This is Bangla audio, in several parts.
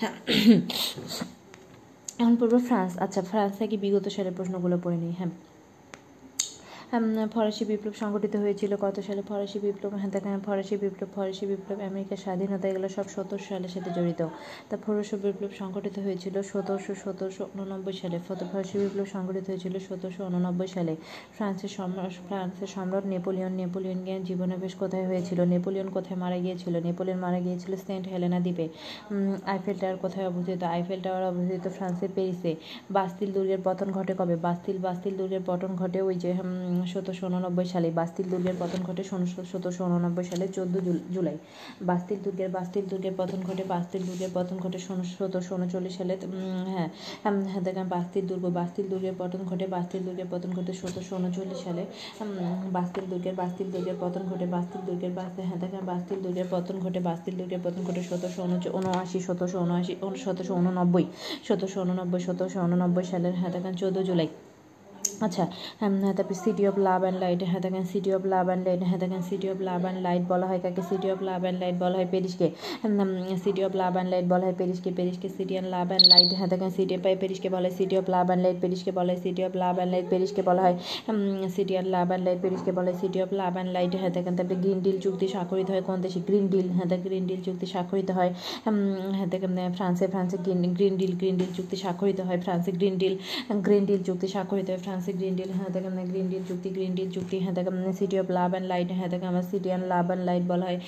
এখন পড়ব ফ্রান্স। আচ্ছা ফ্রান্স থেকে বিগত সালের প্রশ্নগুলো পড়ে নিই হ্যাঁ। ফরাসি বিপ্লব সংগঠিত হয়েছিল, কত সালে ফরাসি বিপ্লব হ্যাঁ দেখেন, ফরাসি বিপ্লব ফরাসি বিপ্লব, আমেরিকার স্বাধীনতা, এগুলো সব সতেরোশো সালের সাথে জড়িত। তা ফরাসি বিপ্লব সংগঠিত হয়েছিল সতেরোশো সতেরোশো উননব্বই সালে। ফরাসি বিপ্লব সংগঠিত হয়েছিল সতেরোশো উননব্বই সালে। ফ্রান্সের সম্রাট ফ্রান্সের সম্রাট নেপোলিয়ন নেপোলিয়ন জ্ঞান জীবনাবেশ কোথায় হয়েছিল? নেপোলিয়ন কোথায় মারা গিয়েছিল? নেপোলিয়ন মারা গিয়েছিল সেন্ট হেলেনা দ্বীপে। আইফেল টাওয়ার কোথায় অবস্থিত? আইফেল টাওয়ার অবস্থিত ফ্রান্সের প্যারিসে। বাস্তিল দুর্গের পতন ঘটে কবে? বাস্তিল বাস্তিল দুর্গের পতন ঘটে ওই যে সতেরোশো উননব্বই সালে বাস্তিল দুর্গের পতন ঘটে। সতেরোশো উননব্বই সালে চোদ্দ জুলাই। বাস্তিল দুর্গের বাস্তিল দুর্গের পতন ঘটে, বাস্তিল দুর্গের পতন ঘটে সতেরোশো উনচল্লিশ সালে। হ্যাঁ হ্যাঁ দেখেন, বাস্তিল দুর্গ, বাস্তিল দুর্গের পতন ঘটে, বাস্তিল দুর্গের পতন ঘটে সতেরোশো উনচল্লিশ সালে। বাস্তিল দুর্গের বাস্তিল দুর্গের পতন ঘটে, বাস্তিল দুর্গের বাস্তিল হ্যাঁ দেখেন, বাস্তিল দুর্গের পতন ঘটে, বাস্তিল দুর্গের পতন ঘটে সতেরোশো উনআশি সতেরোশো উনআশি সতেরোশো উননব্বই সতেরোশো উননব্বই সতেরোশো উননব্বই সালের হ্যাঁ দেখেন, চোদ্দ জুলাই। আচ্ছা তারপরে city of love and light হ্যাঁ দেখেন city of love and light হ্যাঁ দেখেন city of love and light বলা হয় কাকে city of love and light বলা হয় পেরিসকে city of love and light বলা হয় পেরিসকে পেরিসকে city and love and light হ্যাঁ দেখেন সিটি পাই পেরিসকে বলা হয় city of love and light পেরিসকে বলা হয় city of love and light পেরিসকে বলা হয় city of love and light পেরিসকে বলা হয় city of love and light হ্যাঁ দেখেন তারপরে গ্রিন ডিল চুক্তি স্বাক্ষরিত হয় কোন দেশে গ্রিন ডিল হ্যাঁ গ্রিন ডিল চুক্তি স্বাক্ষরিত হয় হ্যাঁ দেখেন ফ্রান্সে ফ্রান্সে গ্রিন ডিল গ্রিন ডিল চুক্তি স্বাক্ষরিত হয় ফ্রান্সে গ্রিন ডিল গ্রিন ডিল চুক্তি স্বাক্ষরিত হয় ফ্রান্সে গ্রিন ডিল হ্যাঁ দেখেন গ্রিন ডিল চুক্তি গ্রিন ডিল চুক্তি হ্যাঁ দেখেন city of love and light হ্যাঁ দেখেন, আমার city and love and light বলা হয়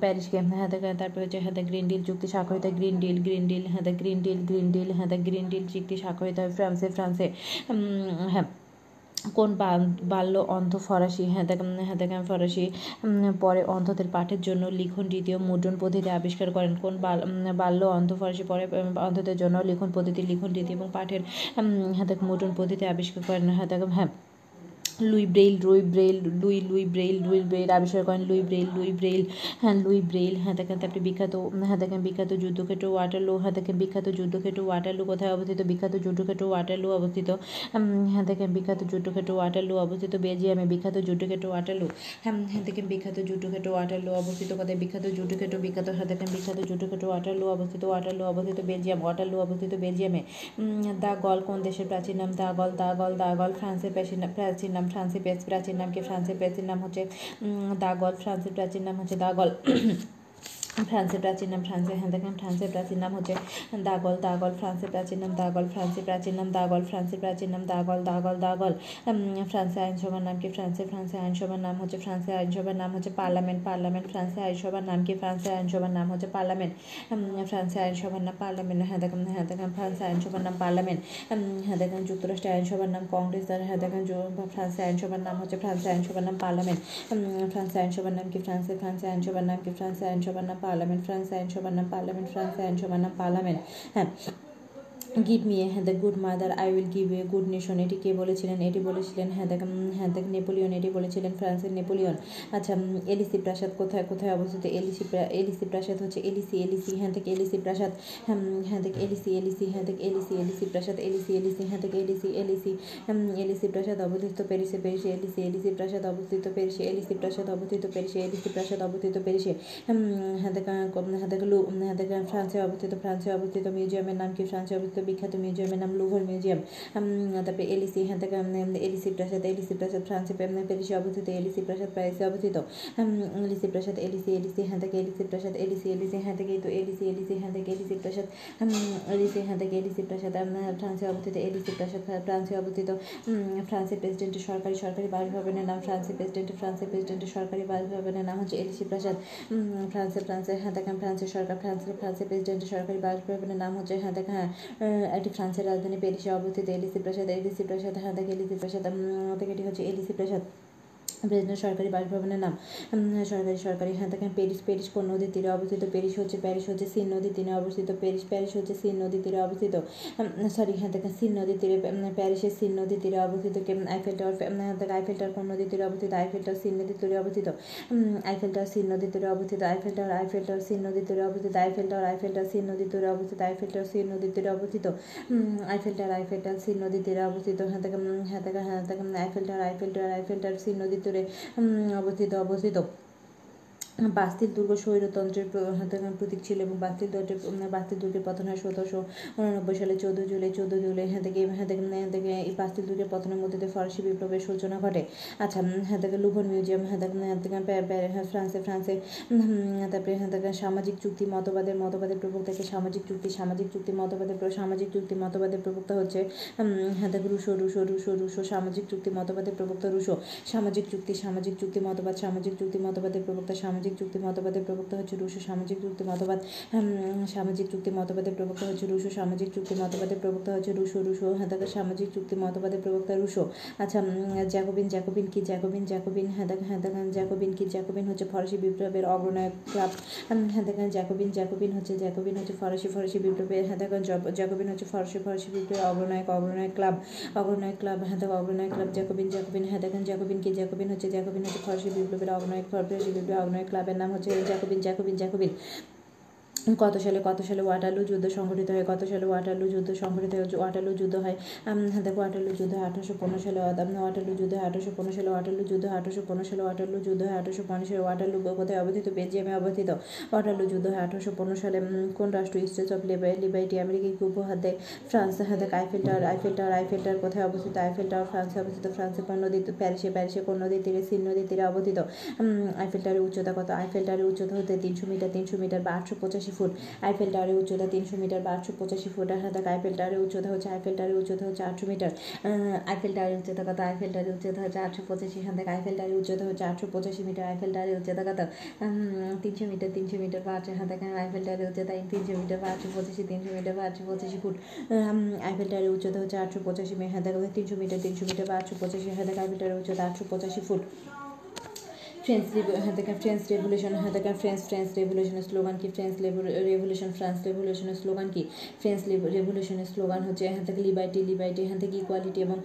প্যারিসকে হ্যাঁ দেখেন, তারপরে হচ্ছে হ্যাঁ গ্রিন ডিল চুক্তি স্বাক্ষরিত গ্রিন ডিল গ্রিন ডিল হ্যাঁ গ্রিন ডিল গ্রিন ডিল হ্যাঁ গ্রিন ডিল চুক্তি স্বাক্ষরিত হয় ফ্রান্সে ফ্রান্সে হ্যাঁ কোন বাল্য অন্ধ ফরাসি হ্যাঁ দেখেন হ্যাঁ দেখেন ফরাসি পরে অন্ধদের পাঠের জন্য লিখন দ্বিতীয় মুদ্রণ পদ্ধতি আবিষ্কার করেন। কোন বাল্য অন্ধ ফরাসি পরে অন্ধদের জন্য লিখন পদ্ধতি, লিখন রীতি এবং পাঠের হ্যাঁ দেখ, মুদ্রণ পদ্ধতি আবিষ্কার করেন। হ্যাঁ দেখেন হ্যাঁ Louis Braille, Louis Braille, Louis Louis Braille Louis Braille, আবিষ্কার করেন লুই ব্রেইল লুই ব্রেইল হ্যাঁ লুই ব্রেইল হ্যাঁ দেখেন তারপরে বিখ্যাত হ্যাঁ দেখেন বিখ্যাত যুদ্ধক্ষেত্র ওয়াটারলু হ্যাঁ দেখেন বিখ্যাত যুদ্ধক্ষেত্র ওয়াটারলু কোথায় অবস্থিত? বিখ্যাত যুদ্ধক্ষেত্র ওয়াটারলু অবস্থিত হ্যাঁ দেখেন বিখ্যাত যুদ্ধক্ষেত্র ওয়াটারলু অবস্থিত বেলজিয়ামে, বিখ্যাত যুদ্ধক্ষেত্র ওয়াটারলু হ্যাঁ হ্যাঁ দেখেন বিখ্যাত যুদ্ধক্ষেত্র ওয়াটারলু অবস্থিত কোথায়? বিখ্যাত যুদ্ধক্ষেত্র, বিখ্যাত হ্যাঁ দেখেন বিখ্যাত যুদ্ধক্ষেত্র ওয়াটারলু অবস্থিত ওয়াটারলু অবস্থিত বেলজিয়াম, ওয়াটারলু অবস্থিত বেলজিয়ামে দা গল কোন দেশের প্রাচীন নাম? দা গল দা গল দা গল, ফ্রান্সের প্রাচীন প্রাচীন নাম ফ্রান্সের প্রাচীন নাম কি ফ্রান্সের প্রাচীন নাম হচ্ছে দাগল। ফ্রান্সের প্রাচীন নাম হচ্ছে দাগল। ফ্রান্সের প্রাচীন নাম ফ্রান্সের হ্যাঁ দেখেন ফ্রান্সের প্রাচীন নাম হচ্ছে দাগল দাগল ফ্রান্সের প্রাচীন নাম দাগল ফ্রান্সের প্রাচীন নাম দাগল ফ্রান্সের প্রাচীন নাম দাগল দাগল দাগল ফ্রান্সের আইনসভার নাম কি ফ্রান্সের ফ্রান্সের আইনসভার নাম হচ্ছে ফ্রান্সের আইনসভার নাম হচ্ছে পার্লামেন্ট পার্লামেন্ট ফ্রান্সের আইনসভার নাম কি ফ্রান্সের আইনসভার নাম হচ্ছে পার্লামেন্ট ফ্রান্সের আইনসভার নাম পার্লামেন্ট হ্যাঁ দেখেন হ্যাঁ দেখেন ফ্রান্সের আইনসভার নাম পার্লামেন্ট হ্যাঁ দেখেন যুক্তরাষ্ট্রের আইনসভার নাম কংগ্রেস হ্যাঁ দেখেন ফ্রান্সের আইনসভার নাম হচ্ছে ফ্রান্সের আইনসভার নাম পার্লামেন্ট ফ্রান্সের আইনসভার নাম কি ফ্রান্সের ফ্রান্সের আইনসভার নাম কি ফ্রান্সের আইনসভার নাম Parliament, France and Shomanam Parliament, France and Shomanam Parliament. Give me হ্যাঁ the good mother I will give a good nation এটি কে বলেছিলেন? এটি বলেছিলেন হ্যাঁ দেখ হ্যাঁ দেখ নেপোলিয়ন। এটি বলেছিলেন ফ্রান্সের নেপোলিয়ন। আচ্ছা এলিসি প্রাসাদ কোথায় কোথায় অবস্থিত? এলিসি এলিসি প্রাসাদ হচ্ছে এলিসি এলিসি হ্যাঁ দেখ এলিসি প্রাসাদ। হ্যাঁ দেখ এলিসি এলিসি হ্যাঁ দেখ এলিসি এলিসি প্রাসাদ, এলিসি এলিসি হ্যাঁ দেখ এলিসি এলিসি এলিসি প্রাসাদ অবস্থিত, পেরিসে পেরিসে, এলিসি এলিসি প্রাসাদ অবস্থিত, পেরিসে, এলিসি প্রাসাদ অবস্থিত, পেরিসে, এলিসি প্রাসাদ অবস্থিত, পেরিসে। হ্যাঁ দেখ হ্যাঁ দেখ লু হ্যাঁ দেখ ফ্রান্সে অবস্থিত ফ্রান্সে অবস্থিত, মিউজিয়ামের নাম কি? ফ্রান্সে অবস্থিত বিখ্যাত মিউজিয়ামের নাম লুভর মিউজিয়াম। তারপরে এলিসি হ্যাঁ থেকে এলিসি প্রাসাদ এলিসি প্রাসাদ ফ্রান্সে প্যারিসে অবস্থিত, এলিসি প্রাসাদ প্যারিসে অবস্থিত। এলিসি প্রাসাদ, এলিসি এলিসি হ্যাঁ থেকে এলিসি প্রাসাদ, এলিসি এলিসি হ্যাঁ থেকে তো এলিসি এলিসি হ্যাঁ থেকে এলিসি প্রাসাদ এলিসি হ্যাঁ থেকে এলিসি প্রাসাদ ফ্রান্সে অবস্থিত, এলিসি প্রাসাদ ফ্রান্সে অবস্থিত। ফ্রান্সের প্রেসিডেন্টের সরকারি সরকারি বাসভবনের নাম ফ্রান্সের প্রেসিডেন্টের ফ্রান্সের প্রেসিডেন্টের সরকারি বাসভবনের নাম হচ্ছে এলিসি প্রাসাদ। ফ্রান্সের ফ্রান্সের হ্যাঁ দেখেন ফ্রান্সের সরকার, ফ্রান্সের ফ্রান্সের প্রেসিডেন্টের সরকারি বাসভবনের নাম হচ্ছে হ্যাঁ এটি ফ্রান্সের রাজধানী প্যারিসে অবস্থিত এলিসি প্রাসাদ এলিসি প্রাসাদ দেখ এলিসি প্রাসাদ থেকে এটি হচ্ছে এলিসি প্রাসাদ। প্রেসিডেন্ট সরকারি বাসভবনের নাম সরকারি সরকারি হ্যাঁ দেখেন প্যারিস প্যারিস কোন নদীর তীরে অবস্থিত প্যারিস হচ্ছে প্যারিস হচ্ছে সিন নদীর তীরে অবস্থিত প্যারিস প্যারিস হচ্ছে সিন নদীর তীরে অবস্থিত সরি হ্যাঁ দেখেন সিন নদীর তীরে প্যারিসের সিন নদীর তীরে অবস্থিত আইফেল টাওয়ার আইফেল টাওয়ার কোন নদীর তীরে অবস্থিত আইফেল টাওয়ার সিন নদীর তীরে অবস্থিত আইফেল টাওয়ার সিন নদীর তীরে অবস্থিত Eiffel Tower Eiffel Tower Seine নদীর তীরে অবস্থিত Eiffel Tower Eiffel Tower Seine নদীর তীরে অবস্থিত আইফেল টাওয়ার সিন নদীর তীরে অবস্থিত Eiffel Tower Eiffel Tower Seine নদীর তীরে অবস্থিত হ্যাঁ দেখেন হ্যাঁ দেখেন হ্যাঁ দেখেন Eiffel Tower Eiffel Tower Eiffel Tower Seine নদীর অবস্থিত অবস্থিত বাস্তিল দুর্গ স্বৈরতন্ত্রের প্রতীক ছিল এবং বাস্তিল দুর্গের বাস্তিল দুর্গের পতন হয় সতেরোশো উননব্বই সালে চৌদ্দ জুলাই চৌদ্দ জুলাই হ্যাঁ থেকে হ্যাঁ থেকে থেকে এই বাস্তিল দুর্গের পতনের মধ্যে দিয়ে ফরাসি বিপ্লবের সূচনা ঘটে। আচ্ছা হ্যাঁ থেকে লুভন মিউজিয়াম হ্যাঁ থেকে হ্যাঁ থেকে ফ্রান্সে ফ্রান্সে তারপরে হ্যাঁ থেকে সামাজিক চুক্তি, মতবাদের মতবাদের প্রবক্তাকে সামাজিক চুক্তি সামাজিক চুক্তি, মতবাদের সামাজিক চুক্তি, মতবাদের প্রবক্তা হচ্ছে হ্যাঁ থেকে রুশো রুশো রুশো রুশো, সামাজিক চুক্তি, মতবাদের প্রবক্তা রুশো, সামাজিক চুক্তি সামাজিক চুক্তি, মতবাদ, সামাজিক চুক্তি, মতবাদের প্রবক্তা, সামাজিক সামাজিক চুক্তি মতবাদের প্রবক্তা হচ্ছে রুশো, সামাজিক চুক্তি মতবাদ সামাজিক চুক্তি মতবাদের প্রবক্তা হচ্ছে রুশো, সামাজিক চুক্তি মতবাদের প্রবক্তা হচ্ছে রুশো রুশো হ্যাঁ দেখো সামাজিক চুক্তি মতবাদের প্রবক্তা রুশো। আচ্ছা জ্যাকোবিন জ্যাকোবিন কি জ্যাকোবিন জ্যাকোবিন হ্যাঁ দেখেন হ্যাঁ দেখেন জ্যাকোবিন কি জ্যাকোবিন হচ্ছে ফরাসি বিপ্লবের অগ্রনায়ক ক্লাব হ্যাঁ দেখেন জ্যাকোবিন জ্যাকোবিন হচ্ছে জ্যাকোবিন হচ্ছে ফরাসি ফরাসি বিপ্লবের হ্যাঁ দেখেন জ্যাকোবিন হচ্ছে ফরাসি ফরাসি বিপ্লবের অগ্রনায়ক অগ্রনায়ক ক্লাব অগ্রনায়ক ক্লাব হ্যাঁ দেখো অগ্রনায়ক ক্লাব, জ্যাকোবিন জ্যাকোবিন হ্যাঁ দেখেন জ্যাকোবিন কি জ্যাকোবিন হচ্ছে জ্যাকোবিন হচ্ছে ফরাসি বিপ্লবের অগ্রনায়ক, ফরাসি বিপ্লবের অগ্রনায়ক ক্লাবের নাম হচ্ছে জ্যাকোবিন জ্যাকোবিন জ্যাকোবিন কত সালে কত সালে ওয়াটারলু যুদ্ধ সংঘটিত হয় কত সালে ওয়াটারলু যুদ্ধ সংঘটিত হয়, ওয়াটারলু যুদ্ধ হয় দেখো, ওয়াটারলু যুদ্ধ হয় আঠারোশো পনেরো সালে ওয়াটারলু যুদ্ধ হয় আঠারোশো পনেরো সালে, ওয়াটারলু যুদ্ধ হয় আঠারোশো পনেরো সালে, ওয়াটারলু যুদ্ধ হয় আঠারোশো পনেরো সালে, ওয়াটারলু কোথায় অবস্থিত? বেলজিয়ামে অবস্থিত। ওয়াটারলু যুদ্ধ হয় আঠারোশো পনেরো সালে কোন রাষ্ট্র? স্টেটস অফ লিবাইটি আমেরিকাকে উপহার দেয় ফ্রান্স হাতে Eiffel Tower Eiffel Tower Eiffel Tower কোথায় অবস্থিত? আইফেল টাওয়ার ফ্রান্সে অবস্থিত। ফ্রান্সে নদী? প্যারিসে প্যারিসে কোন নদীর তীরে সিন নদীর তীরে অবস্থিত? আইফেল টাওয়ারের উচ্চতা কত? আইফেল টাওয়ারের উচ্চতা হতে তিনশো মিটার তিনশো মিটার বা আটশো পঁচাশি ফুট আইফেল টাওয়ারের উচ্চতা তিনশো মিটার বা আটশো পঁচাশি ফুট আর হাতে আইফেল টাওয়ারের উচ্চতা হচ্ছে আইফেল টাওয়ারের উচ্চতা হচ্ছে আটশো মিটার আইফেল টাওয়ারের উচ্চতা কত আইফেল টাওয়ারের উচ্চতা হচ্ছে আটশো পঁচাশি হাতে আইফেল টাওয়ারের উচ্চতা হচ্ছে আটশো পঁচাশি মিটার আইফেল টাওয়ারের উচ্চতা কত তিনশো মিটার তিনশো মিটার বা আটশো আইফেল টাওয়ারের উচ্চতা তিনশো মিটার বা আটশো পঁচাশি তিনশো মিটার বা আটশো পঁচাশি ফুট আইফেল টাওয়ারের উচ্চতা হচ্ছে আটশো পঁচাশি হাতে তিনশো মিটার তিনশো মিটার বা আটশো পঁচাশি হাতে আইফেল টাওয়ারের উচ্চতা আটশো পঁচাশি ফুট ফ্রেঞ্চ হ্যাঁ দেখেন ফ্রেঞ্চ রেভলিউশন হ্যাঁ দেখেন ফ্রেঞ্চ ফ্রেঞ্চ রেভলিউশনের স্লোগান কি ফ্রেঞ্চ রেভলিউশন ফ্রান্স রেভলিউশনের স্লোগান কি ফ্রেঞ্চ রেভলিউশনের স্লোগান হচ্ছে হ্যাঁ থেকে লিবার্টি লিবার্টি হ্যাঁ থেকে ইকুয়ালিটি এবং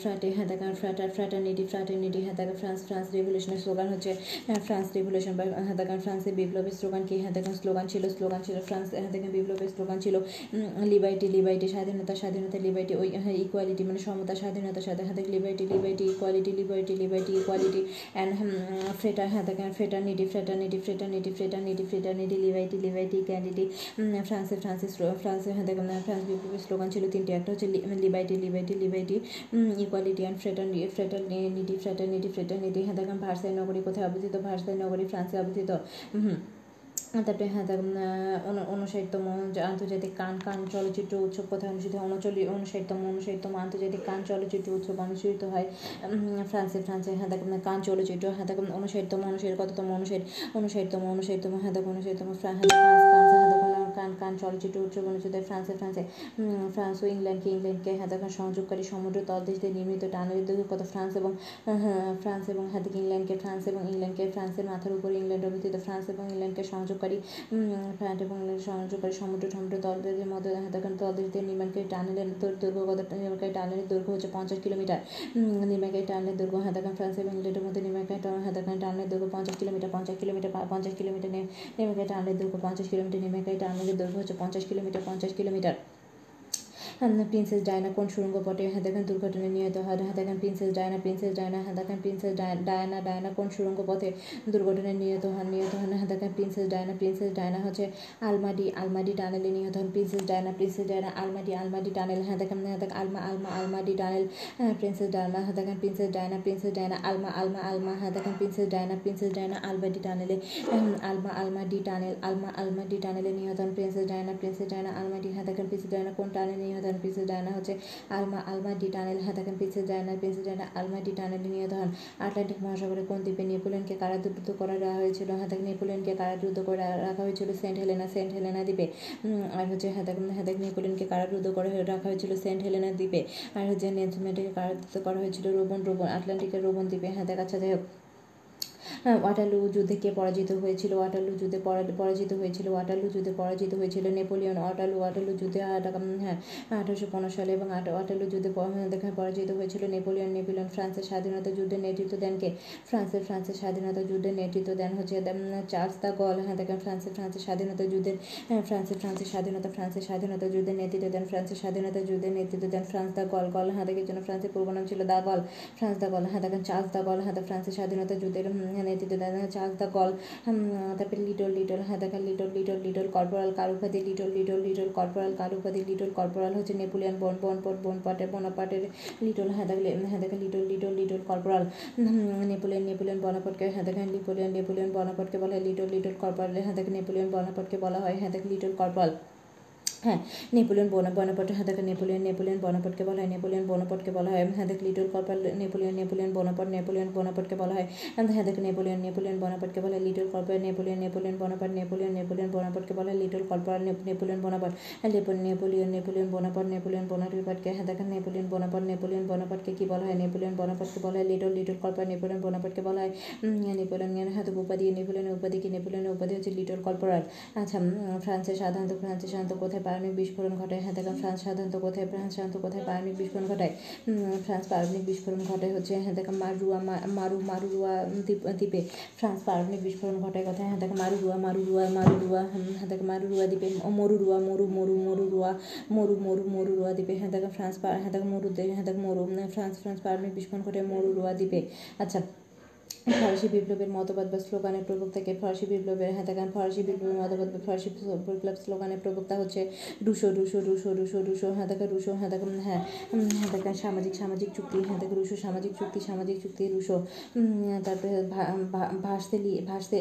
ফ্র্যাটে হ্যাঁ দেখেন ফ্র্যাটার ফ্র্যাটার্নিটি ফ্র্যাটার্নিটি হ্যাঁ দেখেন ফ্রান্স ফ্রান্স রেভলিউশনের স্লোগান হচ্ছে ফ্রান্স রেভলিউশন বা হ্যাঁ দেখেন ফ্রান্সের বিপ্লবের স্লোগান কি হ্যাঁ দেখেন স্লোগান ছিল স্লোগান ছিল ফ্রান্স হ্যাঁ দেখেন বিপ্লবের স্লোগান ছিল লিবার্টি লিবার্টি স্বাধীনতা স্বাধীনতা লিবার্টি ওই হ্যাঁ ইকুয়ালিটি মানে সমতা স্বাধীনতা সাথে হ্যাঁ liberty liberty equality liberty liberty equality and ফ্রেটার হ্যাঁ fraternity fraternity fraternity fraternity লিভাইটি লিভাইটি ক্যান্ডিটি ফ্রান্সে ফ্রান্সের ফ্রান্সে হ্যাঁ দেখেন ফ্রান্স বিপ্লবের স্লোগান ছিল তিনটি, একটা হচ্ছে liberty liberty liberty equality and fraternity fraternity fraternity হ্যাঁ দেখেন ভার্সাই নগরী কোথায় অবস্থিত? ভার্সাই নগরী ফ্রান্সে অবস্থিত হুম তারপরে হ্যাঁ উনষাটতম আন্তর্জাতিক কান কান চলচ্চিত্র উৎসব কোথায় অনুষ্ঠিত হয় উনচল্লিশ উনষাটতম আন্তর্জাতিক কান চলচ্চিত্র উৎসব অনুষ্ঠিত হয় ফ্রান্সে ফ্রান্সে হ্যাঁ দেখুন কান চলচ্চিত্র হ্যাঁ দেখুন উনষাটতম উনষাট কততম উনষাট উনষাটতম উনষাটতম হ্যাঁ দেখুন উনষাটতম ফ্রান্স ফ্রান্স হ্যাঁ দেখুন কান কান চলচ্চিত্র উৎসব অনুষ্ঠিত হয় ফ্রান্সে ফ্রান্সে ফ্রান্স ও ইংল্যান্ডকে ইংল্যান্ডকে হ্যাঁ সংযোগকারী সমুদ্র তলদেশ দিয়ে নির্মিত টানেলের দৈর্ঘ্য কত ফ্রান্স এবং ফ্রান্স এবং হ্যাঁ দেখি ইংল্যান্ডকে, ফ্রান্স এবং ইংল্যান্ডকে, ফ্রান্সের মাথার উপর ইংল্যান্ড অবস্থিত, ফ্রান্স এবং ইংল্যান্ডকে সংযোগকারী ফ্রান্স এবং সংযোগকারী সমুদ্র সমুদ্র তলদেশের মধ্যে দেখেন তলদেশ দিয়ে নির্মাণকারী টানেলের দৈর্ঘ্য কত নির্মাণকারী টানেলের দৈর্ঘ্য হচ্ছে পঞ্চাশ কিলোমিটার। নির্মাণকারী টানেলের দৈর্ঘ্য হ্যাঁ দেখেন ফ্রান্স এবং ইংল্যান্ডের মধ্যে নির্মাণকারী হ্যাঁ দেখেন টানেলের দৈর্ঘ্য পঞ্চাশ কিলোমিটার পঞ্চাশ কিলোমিটার পঞ্চাশ কিলোমিটার নির্মাণকারী টানেলের দৈর্ঘ্য পঞ্চাশ কিলোমিটার, নির্মাণকারী টানেলের দৈর্ঘ্য হচ্ছে পঞ্চাশ কিলোমিটার পঞ্চাশ কিলোমিটার। প্রিন্সেস ডায়না কোন সুরঙ্গ পটে? হ্যাঁ দেখেন দুর্ঘটনায় নিহত হয় হ্যাঁ দেখেন প্রিন্সেস ডায়না প্রিন্সেস ডায়না হ্যাঁ দেখেন প্রিন্সেস ডায়না ডায়না কোন সুরঙ্গ পথে দুর্ঘটনায় নিহত হন? নিহত হন হ্যাঁ দেখেন প্রিন্সেস ডায়না প্রিন্সেস ডায়না হচ্ছে আলমাডি আলমাডি টানেলে নিহত হন princess Diana princess Diana Alma de Alma de tunnel হ্যাঁ দেখেন হ্যাঁ দেখেন Alma Alma Alma de tunnel হ্যাঁ প্রিন্সেস ডায়না হ্যাঁ দেখেন princess Diana princess Diana Alma Alma Alma হ্যাঁ দেখেন princess Diana princess Diana Alma de টানেলে Alma Alma de tunnel, Alma Alma de টানেলে নিহত হন princess Diana princess Diana Alma de হ্যাঁ দেখেন প্রিন্সেস ডায়না কোন টানেলে নিহত হন প্রিন্সেস ডায়না হচ্ছে আলমা আলমা ডি টানেল হ্যাঁ দেখেন princess Diana princess Diana Alma de টানেলে নিহত হন আটলান্টিক মহাসাগরে কোন দ্বীপে নেপোলিয়নকে কারাদুদ্ধ করে রাখা হয়েছিল? হ্যাঁ দেখেন নেপোলিয়নকে কারারুদ্ধ করে রাখা হয়েছিল? সেন্ট হেলেনা সেন্ট হেলেনা দ্বীপে। আর হচ্ছে হ্যাঁ দেখেন হ্যাঁ দেখেন নেপোলিয়নকে কারারুদ্ধ করে রাখা হয়েছিল? সেন্ট হেলেনা দ্বীপে। আর হচ্ছে নেথমেটিকে কারারুদ্ধ করা হয়েছিল? রোবন রোবন আটলান্টিকের রোবন দ্বীপে। দেখা যাচ্ছে যাই হোক। ওয়াটারলু যুদ্ধে কে পরাজিত হয়েছিল? ওয়াটারলু যুদ্ধে পরাজিত হয়েছিল। ওয়াটারলু যুদ্ধে পরাজিত হয়েছিল নেপোলিয়ন। ওয়াটারলু ওয়াটারলু যুদ্ধে হ্যাঁ আঠারোশো পনেরো সালে এবং ওয়াটারলু যুদ্ধে পরাজিত হয়েছিল নেপোলিয়ন। নেপোলিয়ন ফ্রান্সের স্বাধীনতা যুদ্ধের নেতৃত্ব দেন কে? ফ্রান্সের ফ্রান্সের স্বাধীনতা যুদ্ধের নেতৃত্ব দেন হচ্ছে চার্লস দা গল। হ্যাঁ দেখেন ফ্রান্সের ফ্রান্সের স্বাধীনতা যুদ্ধের হ্যাঁ ফ্রান্সের ফ্রান্সের স্বাধীনতা ফ্রান্সের স্বাধীনতা যুদ্ধের নেতৃত্ব দেন, ফ্রান্সের স্বাধীনতা যুদ্ধের নেতৃত্ব দেন ফ্রান্স দা গল। গল হ্যাঁ দেখের জন্য ফ্রান্সের পূর্ব নাম ছিল দা গল। ফ্রান্স দা গল। হ্যাঁ দেখেন চার্লস দা গল। হ্যাঁ ফ্রান্সের স্বাধীনতা যুদ্ধের নেতৃত্ব দেন চার্লস দ্য কল তারপরে লিটল লিটল হ্যাঁ দেখা লিটল লিটল লিটল, কর্পোরাল কারুপাতি, লিটল লিটল লিটল, কর্পোরাল কারুপাতি, লিটল, কর্পোরাল হচ্ছে নেপোলিয়ান বন বনপট বনপাটে বনপাটের লিটল হ্যাঁ দেখা হ্যাঁ দেখা little little little, corporal Napoleon Napoleon বনাপটকে হ্যাঁ দেখা নেপোলিয়ান নেপোলিয়ান বনাপটকে বলা হয়, লিটল লিটল, কর্পোরাল হ্যাঁ দেখা নেপোলিয়ান বনাপটকে বলা হয় হ্যাঁ দেখা লিটল, কর্পোরাল। হ্যাঁ নেপোলিয়ন বন, বনপট হ্যাঁ দেখে নেপোলিয়ন নেপোলিয়ন বনপটকে বলা হয়, নেপোলিয়ন বনপটকে বলা হয় হ্যাঁ দেখ little corporal, Napoleon Napoleon Bonaparte, Napoleon বনপটকে বলা হয় হ্যাঁ দেখ নেপোলিয়ন নেপোলিয়ন বনপটকে বলা হয়, little corporal, Napoleon Napoleon Bonaparte, Napoleon Napoleon বনপটকে বলা হয়, লিটল কর্পাল নেপোলিয়ন বনপট হ্যাঁ নেপোলিয়ন নেপোলিয়ন বনপট, নেপোলিয়ন বনপটকে হ্যাঁ দেখেন নেপোলিয়ন বনপট, নেপোলিয়ন বনপটকে কি বলা হয়, নেপোলিয়ন বনপটকে বলা হয়, লিটল লিটল কর্পাল, নেপোলিয়ন বনপটকে বলা হয় নেপোলিয়ন হ্যাঁ উপাধি, নেপোলিয়ন উপাধি কি, নেপোলিয়ন উপাধি হচ্ছে লিটল কর্পোরাল। আচ্ছা ফ্রান্সে সাধারণত, ফ্রান্সের সাধারণত কোথায় পারমাণবিক বিস্ফোরণ ঘটায়? হ্যাঁ দেখেন ফ্রান্স সাধারণত কোথায়? ফ্রান্স সাধারণত কোথায় পারমাণবিক বিস্ফোরণ ঘটায়? ফ্রান্স পারমাণবিক বিস্ফোরণ ঘটায় হচ্ছে হ্যাঁ দেখেন মারুয়া মারু, মারুরুয়া দ্বীপে ফ্রান্স পারমাণবিক বিস্ফোরণ ঘটায় কোথায়? হ্যাঁ দেখেন মারুরুয়া মারুরুয়া মারুরুয়া হ্যাঁ দেখেন মারুরুয়া দ্বীপে মরুরুয়া, মরু মরু, মরুরুয়া, মরু মরু, মরুরুয়া দ্বীপে হ্যাঁ দেখেন ফ্রান্স হ্যাঁ দেখেন মরু হ্যাঁ দেখেন মরু ফ্রান্স ফ্রান্স পারমাণবিক বিস্ফোরণ ঘটায় মরুরুয়া দ্বীপে। আচ্ছা ফরাসি বিপ্লবের মতবাদ বা স্লোগানের প্রবক্তাকে ফরাসি বিপ্লবের হ্যাঁ দেখেন ফরাসি বিপ্লবের মতবাদ বা ফরাসি বিপ্লব স্লোগানের প্রবক্তা হচ্ছে Rousseau Rousseau Rousseau Rousseau Rousseau হ্যাঁ দেখেন রুশো হ্যাঁ দেখেন হ্যাঁ হ্যাঁ দেখেন সামাজিক সামাজিক চুক্তি হ্যাঁ দেখেন রুশো, সামাজিক চুক্তি সামাজিক চুক্তি, রুশো তারপরে ভার্সেলি, ভার্সে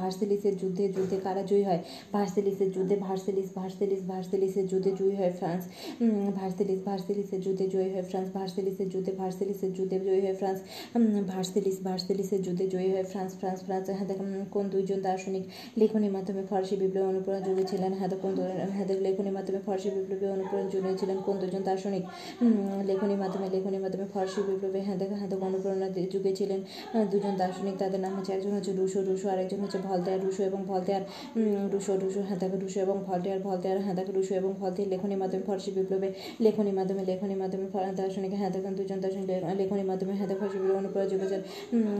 ভার্সেলিসের যুদ্ধে যুদ্ধে কারা জয়ী হয়? ভার্সেলিসের যুদ্ধে ভার্সেলিস ভার্সেলিস, ভার্সেলিসের যুদ্ধে জয়ী হয় ফ্রান্স ভার্সেলিস, ভার্সেলিসের যুদ্ধে জয়ী হয় ফ্রান্স, ভার্সেলিসের যুদ্ধে ভার্সেলিসের যুদ্ধে জয়ী হয় ফ্রান্স ভার্সেলিস ভার্সেলিস প্যারিসের যুদ্ধে জয়ী হয় ফ্রান্স ফ্রান্স ফ্রান্স হ্যাঁ কোন দুইজন দার্শনিক লেখনির মাধ্যমে ফরাসি বিপ্লবে অনুপ্রেরণা জুগিয়েছিলেন হ্যাঁ কোন হ্যাঁ লেখনির মাধ্যমে ফরাসি বিপ্লবে অনুপ্রেরণা জুগিয়েছিলেন কোন দুজন দার্শনিক? লেখনির মাধ্যমে লেখনির মাধ্যমে ফরাসি বিপ্লবে হ্যাঁ দেখেন হ্যাঁ অনুপ্রেরণা যুগিয়েছিলেন দুজন দার্শনিক। তাদের নাম হচ্ছে একজন হচ্ছে রুশো রুশো, আর একজন হচ্ছে ভলতেয়ার রুশো এবং ভলতেয়ার রুশো রুশো হ্যাঁ দেখো রুশো এবং ভলতেয়ার ভলতেয়ার হ্যাঁ দেখো রুশো এবং ভলতেয়ার লেখনির মাধ্যমে ফরাসি বিপ্লবে লেখনির মাধ্যমে লেখনির মাধ্যমে দার্শনিক হ্যাঁ দুজন দার্শনিক লেখনির মাধ্যমে হ্যাঁ দেখো ফরাসি বিপ্লবে অনুপ্রেরণা জুগিয়েছেন।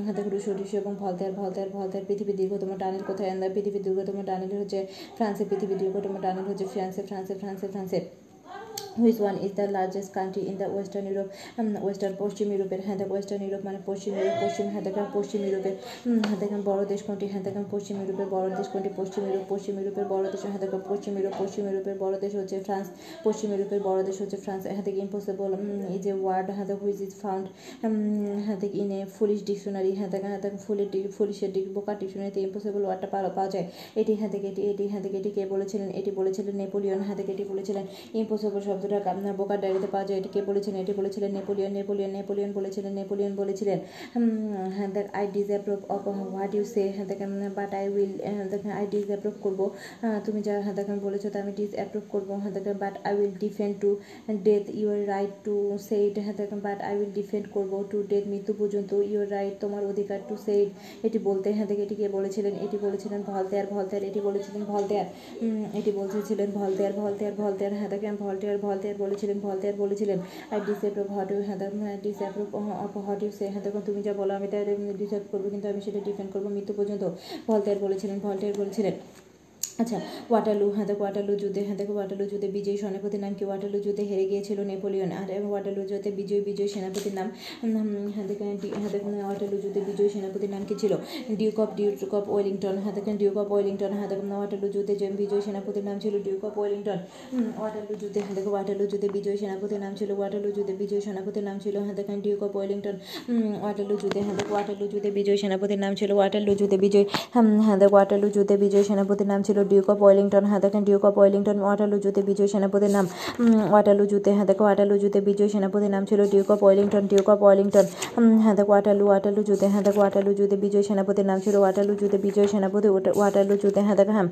এবং রুশো রুশো এবং ভলতেয়ার ভলতেয়ার ভলতেয়ার পৃথিবীর দীর্ঘতম টানেল কোথায়? পৃথিবীর দীর্ঘতম টানেল হচ্ছে ফ্রান্সে পৃথিবীর দীর্ঘতম টানেল হচ্ছে ফ্রান্সে ফ্রান্সে ফ্রান্সে ফ্রান্সে which one is the largest country in the western Europe western পশ্চিম ইউরোপের হ্যাঁ দেখ ওয়েস্টার্ন ইউরোপ মানে পশ্চিম ইউরোপ পশ্চিম হ্যাঁ দেখেন পশ্চিম ইউরোপের হ্যাঁ দেখেন বড় দেশ কোনটি হ্যাঁ দেখেন পশ্চিম ইউরোপের বড় দেশ কোনটি পশ্চিম ইউরোপ পশ্চিম ইউরোপের বড় দেশ হ্যাঁ দেখেন পশ্চিম ইউরোপ পশ্চিম ইউরোপের বড় দেশ হচ্ছে ফ্রান্স পশ্চিম ইউরোপের বড় দেশ হচ্ছে ফ্রান্স হ্যাঁ দেখে ইম্পসিবল এই যে ওয়ার্ড হ্যাঁ দেখ হুইচ ইজ ফাউন্ড হ্যাঁ দেখ ইন এ ফুলিশ ডিকশনারি হ্যাঁ দেখেন হ্যাঁ দেখেন ফুলি ফুলিশের ডিক বোকা ডিকশনারিতে ইম্পসিবল ওয়ার্ডটা পাওয়া পাওয়া যায়। এটি হ্যাঁ দেখে এটি এটি হ্যাঁ দেখে এটি কে বলেছিলেন? এটি বলেছিলেন নেপোলিয়ন হ্যাঁ দেখে এটি বলেছিলেন। ইম্পসিবল শব্দটা বোকার ডায়েরিতে পাওয়া যায়, এটি কে বলেছেন? এটি বলেছিলেন নেপোলিয়ন নেপোলিয়ন নেপোলিয়ন বলেছিলেন নেপোলিয়ন বলেছিলেন। হ্যাঁ দেখ I disapprove of what you say হ্যাঁ দেখেন বাট আই উইল দেখেন আই ডিসঅ্যাপ্রুভ করব। তুমি যা হ্যাঁ দেখেন বলেছ তা আমি ডিসঅ্যাপ্রুভ করব হ্যাঁ দেখেন but I will defend to death your right to say it হ্যাঁ দেখেন বাট আই উইল ডিফেন্ড করব টু ডেথ মৃত্যু পর্যন্ত ইউর রাইট তোমার অধিকার টু সে ইট এটি বলতে হ্যাঁ দেখে, এটি কে বলেছিলেন? এটি বলেছিলেন ভলতেয়ার ভলতেয়ার, এটি বলেছিলেন ভলতেয়ার। এটি বলতেছিলেন ভলতেয়ার ভলতেয়ার ভলতেয়ার হ্যাঁ দেখেন ভলতেয়ার ভলতেয়ার বলেছিলেন ভলতেয়ার বলেছিলেন আই ডিসঅ্যাপ্রুভ হট হ্যাঁ ডিসঅ্যাপ্রুভ হট ইউ সে হ্যাঁ তুমি যা বলো আমি তাই ডিসঅ্যাপ্রুভ করব, কিন্তু আমি সেটা ডিফেন্ড করব মৃত্যু পর্যন্ত। ভলতেয়ার বলেছিলেন ভলতেয়ার বলেছিলেন। আচ্ছা ওয়াটারলু হ্যাঁ দেখো ওয়াটারলু যুদ্ধে হ্যাঁ দেখো ওয়াটারলু যুদ্ধে বিজয়ী সেনাপতির নাম কি ওয়াটারলু যুদ্ধে হেরে গিয়েছিল নেপোলিয়ন আর ওয়াটারলু যুদ্ধে বিজয়ী বিজয়ী সেনাপতির নাম হ্যাঁ হ্যাঁ দেখুন ওয়াটারলু যুদ্ধে বিজয়ী সেনাপতির নাম কি ছিল duke of duke of Wellington হ্যাঁ দেখেন ডিউক অফ ওয়েলিংটন হ্যাঁ দেখুন ওয়াটারলু যুদ্ধে বিজয়ী সেনাপতির নাম ছিল ডিউক অফ ওয়েলিংটন ওয়াটারলু যুদ্ধে হ্যাঁ দেখো ওয়াটারলু যুদ্ধে বিজয়ী সেনাপতির নাম ছিল ওয়াটারলু যুদ্ধে বিজয়ী সেনাপতির নাম ছিল হ্যাঁ দেখেন ডিউক অফ ওয়েলিংটন ওয়াটারলু যুদ্ধে হ্যাঁ দেখো ওয়াটারলু যুদ্ধে বিজয়ী সেনাপতির নাম ছিল ওয়াটারলু যুদ্ধে বিজয় হ্যাঁ দেখো ওয়াটারলু যুদ্ধে বিজয়ী সেনাপতির নাম ছিল ডিউক অফ ওয়েলিংটন হ্যাঁ দেখেন ডিউক অফ ওয়েলিংটন ওয়াটারলু যুদ্ধে বিজয় সেনাপতির নাম ওয়াটারলু যুদ্ধে হ্যাঁ দেখো ওয়াটারলু যুদ্ধে বিজয় সেনাপতির নাম ছিল duke of Wellington duke of Wellington হ্যাঁ দেখো ওয়াটারলু ওয়াটারলু যুদ্ধে হ্যাঁ দেখো ওয়াটারলু যুদ্ধে বিজয় সেনাপতির নাম ছিল ওয়াটারলু যুদ্ধে বিজয় সেনাপতি ওয়াটারলু যুদ্ধে হ্যাঁ দেখো হ্যাঁ।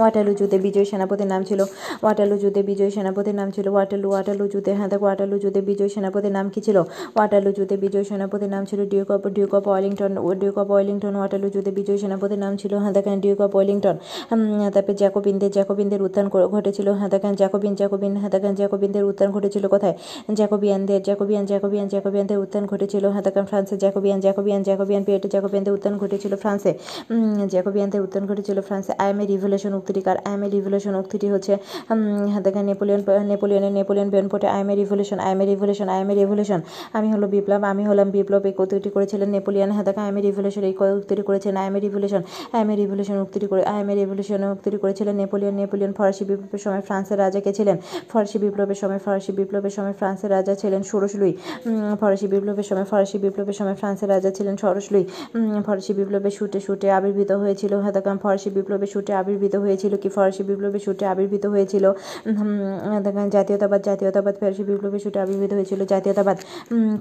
ওয়াটারলু যুদ্ধে বিজয় সেনাপতির নাম ছিল ওয়াটারলু যুদ্ধে বিজয় সেনাপতির নাম ছিল, ওয়াটারলু ওয়াটারলু যুদ্ধে হ্যাঁ দেখো ওয়াটারলু যুদ্ধে বিজয়ী সেনাপতির নাম কি ছিল? ওয়াটারলু যুদ্ধে বিজয় সেনাপতির নাম ছিল duke of duke of Wellington duke of Wellington Waterloo যুদ্ধে বিজয়ী সেনাপতির নাম ছিল হ্যাঁ দেখেন ডিউক অফ ওয়েলিংটন তারপরে জ্যাকোবিনদের জ্যাকোবিনদের উত্থান ঘটেছিল হ্যাঁ দেখেন, জ্যাকোবিন জ্যাকোবিন হ্যাঁ দেখেন, জ্যাকোবিনদের উত্থান ঘটেছিল কোথায়? জ্যাকোবিয়ানদের, জ্যাকোবিয়ান জ্যাকোবিয়ান, জ্যাকোবিয়ানদের উত্থান ঘটেছিল হ্যাঁ দেখেন, ফ্রান্সে জ্যাকোবিয়ান জ্যাকোবিয়ান জ্যাকোবিয়ান পিয়েটে জ্যাকোবিয়ানদের উত্থান ঘটেছিল ফ্রান্সে জ্যাকোবিয়ানদের উত্থান ঘটেছিল ফ্রান্সে। আই এম এ রিভলিউশন উক্তিটি কার আই এম এ রিভলিউশন, উক্তিটি হচ্ছে হ্যাঁ দেখেন, নেপোলিয়ন নেপোলিয়নের Napoleon বেনপোর্টে I am a revolution, I am a revolution, I am a revolution. আমি হলো বিপ্লব, আমি হলাম বিপ্লব, এই উক্তিটি করেছিলেন নেপোলিয়ন হ্যাঁ দেখেন, আই এম এ রিভলিউশন, এই উক্তিটি করেছেন, I am a revolution, I am a revolution, উক্তিটি করে, আই এম এ রিভলিউশন, উক্তিটি করেছিলেন নেপোলিয়ন নেপোলিয়ন ফরাসি বিপ্লবের সময় ফ্রান্সের রাজা কে ছিলেন? ফরাসি বিপ্লবের সময় ফরাসি বিপ্লবের সময় ফ্রান্সের রাজা ছিলেন ষোড়শ লুই। ফরাসি বিপ্লবের সময় ফরাসি বিপ্লবের সময় ফ্রান্সের রাজা ছিলেন ষোড়শ লুই। ফরাসি বিপ্লবের শুটে শুটে আবির্ভূত হয়েছিল হেদাকাম ফরাসি বিপ্লবের শুটে আবির্ভূত হয়েছিল কি ফরাসি বিপ্লবের শুটে আবির্ভূত হয়েছিল জাতীয়তাবাদ জাতীয়তাবাদ ফরাসি বিপ্লবের শুটে আবির্ভূত হয়েছিল। জাতীয়তাবাদ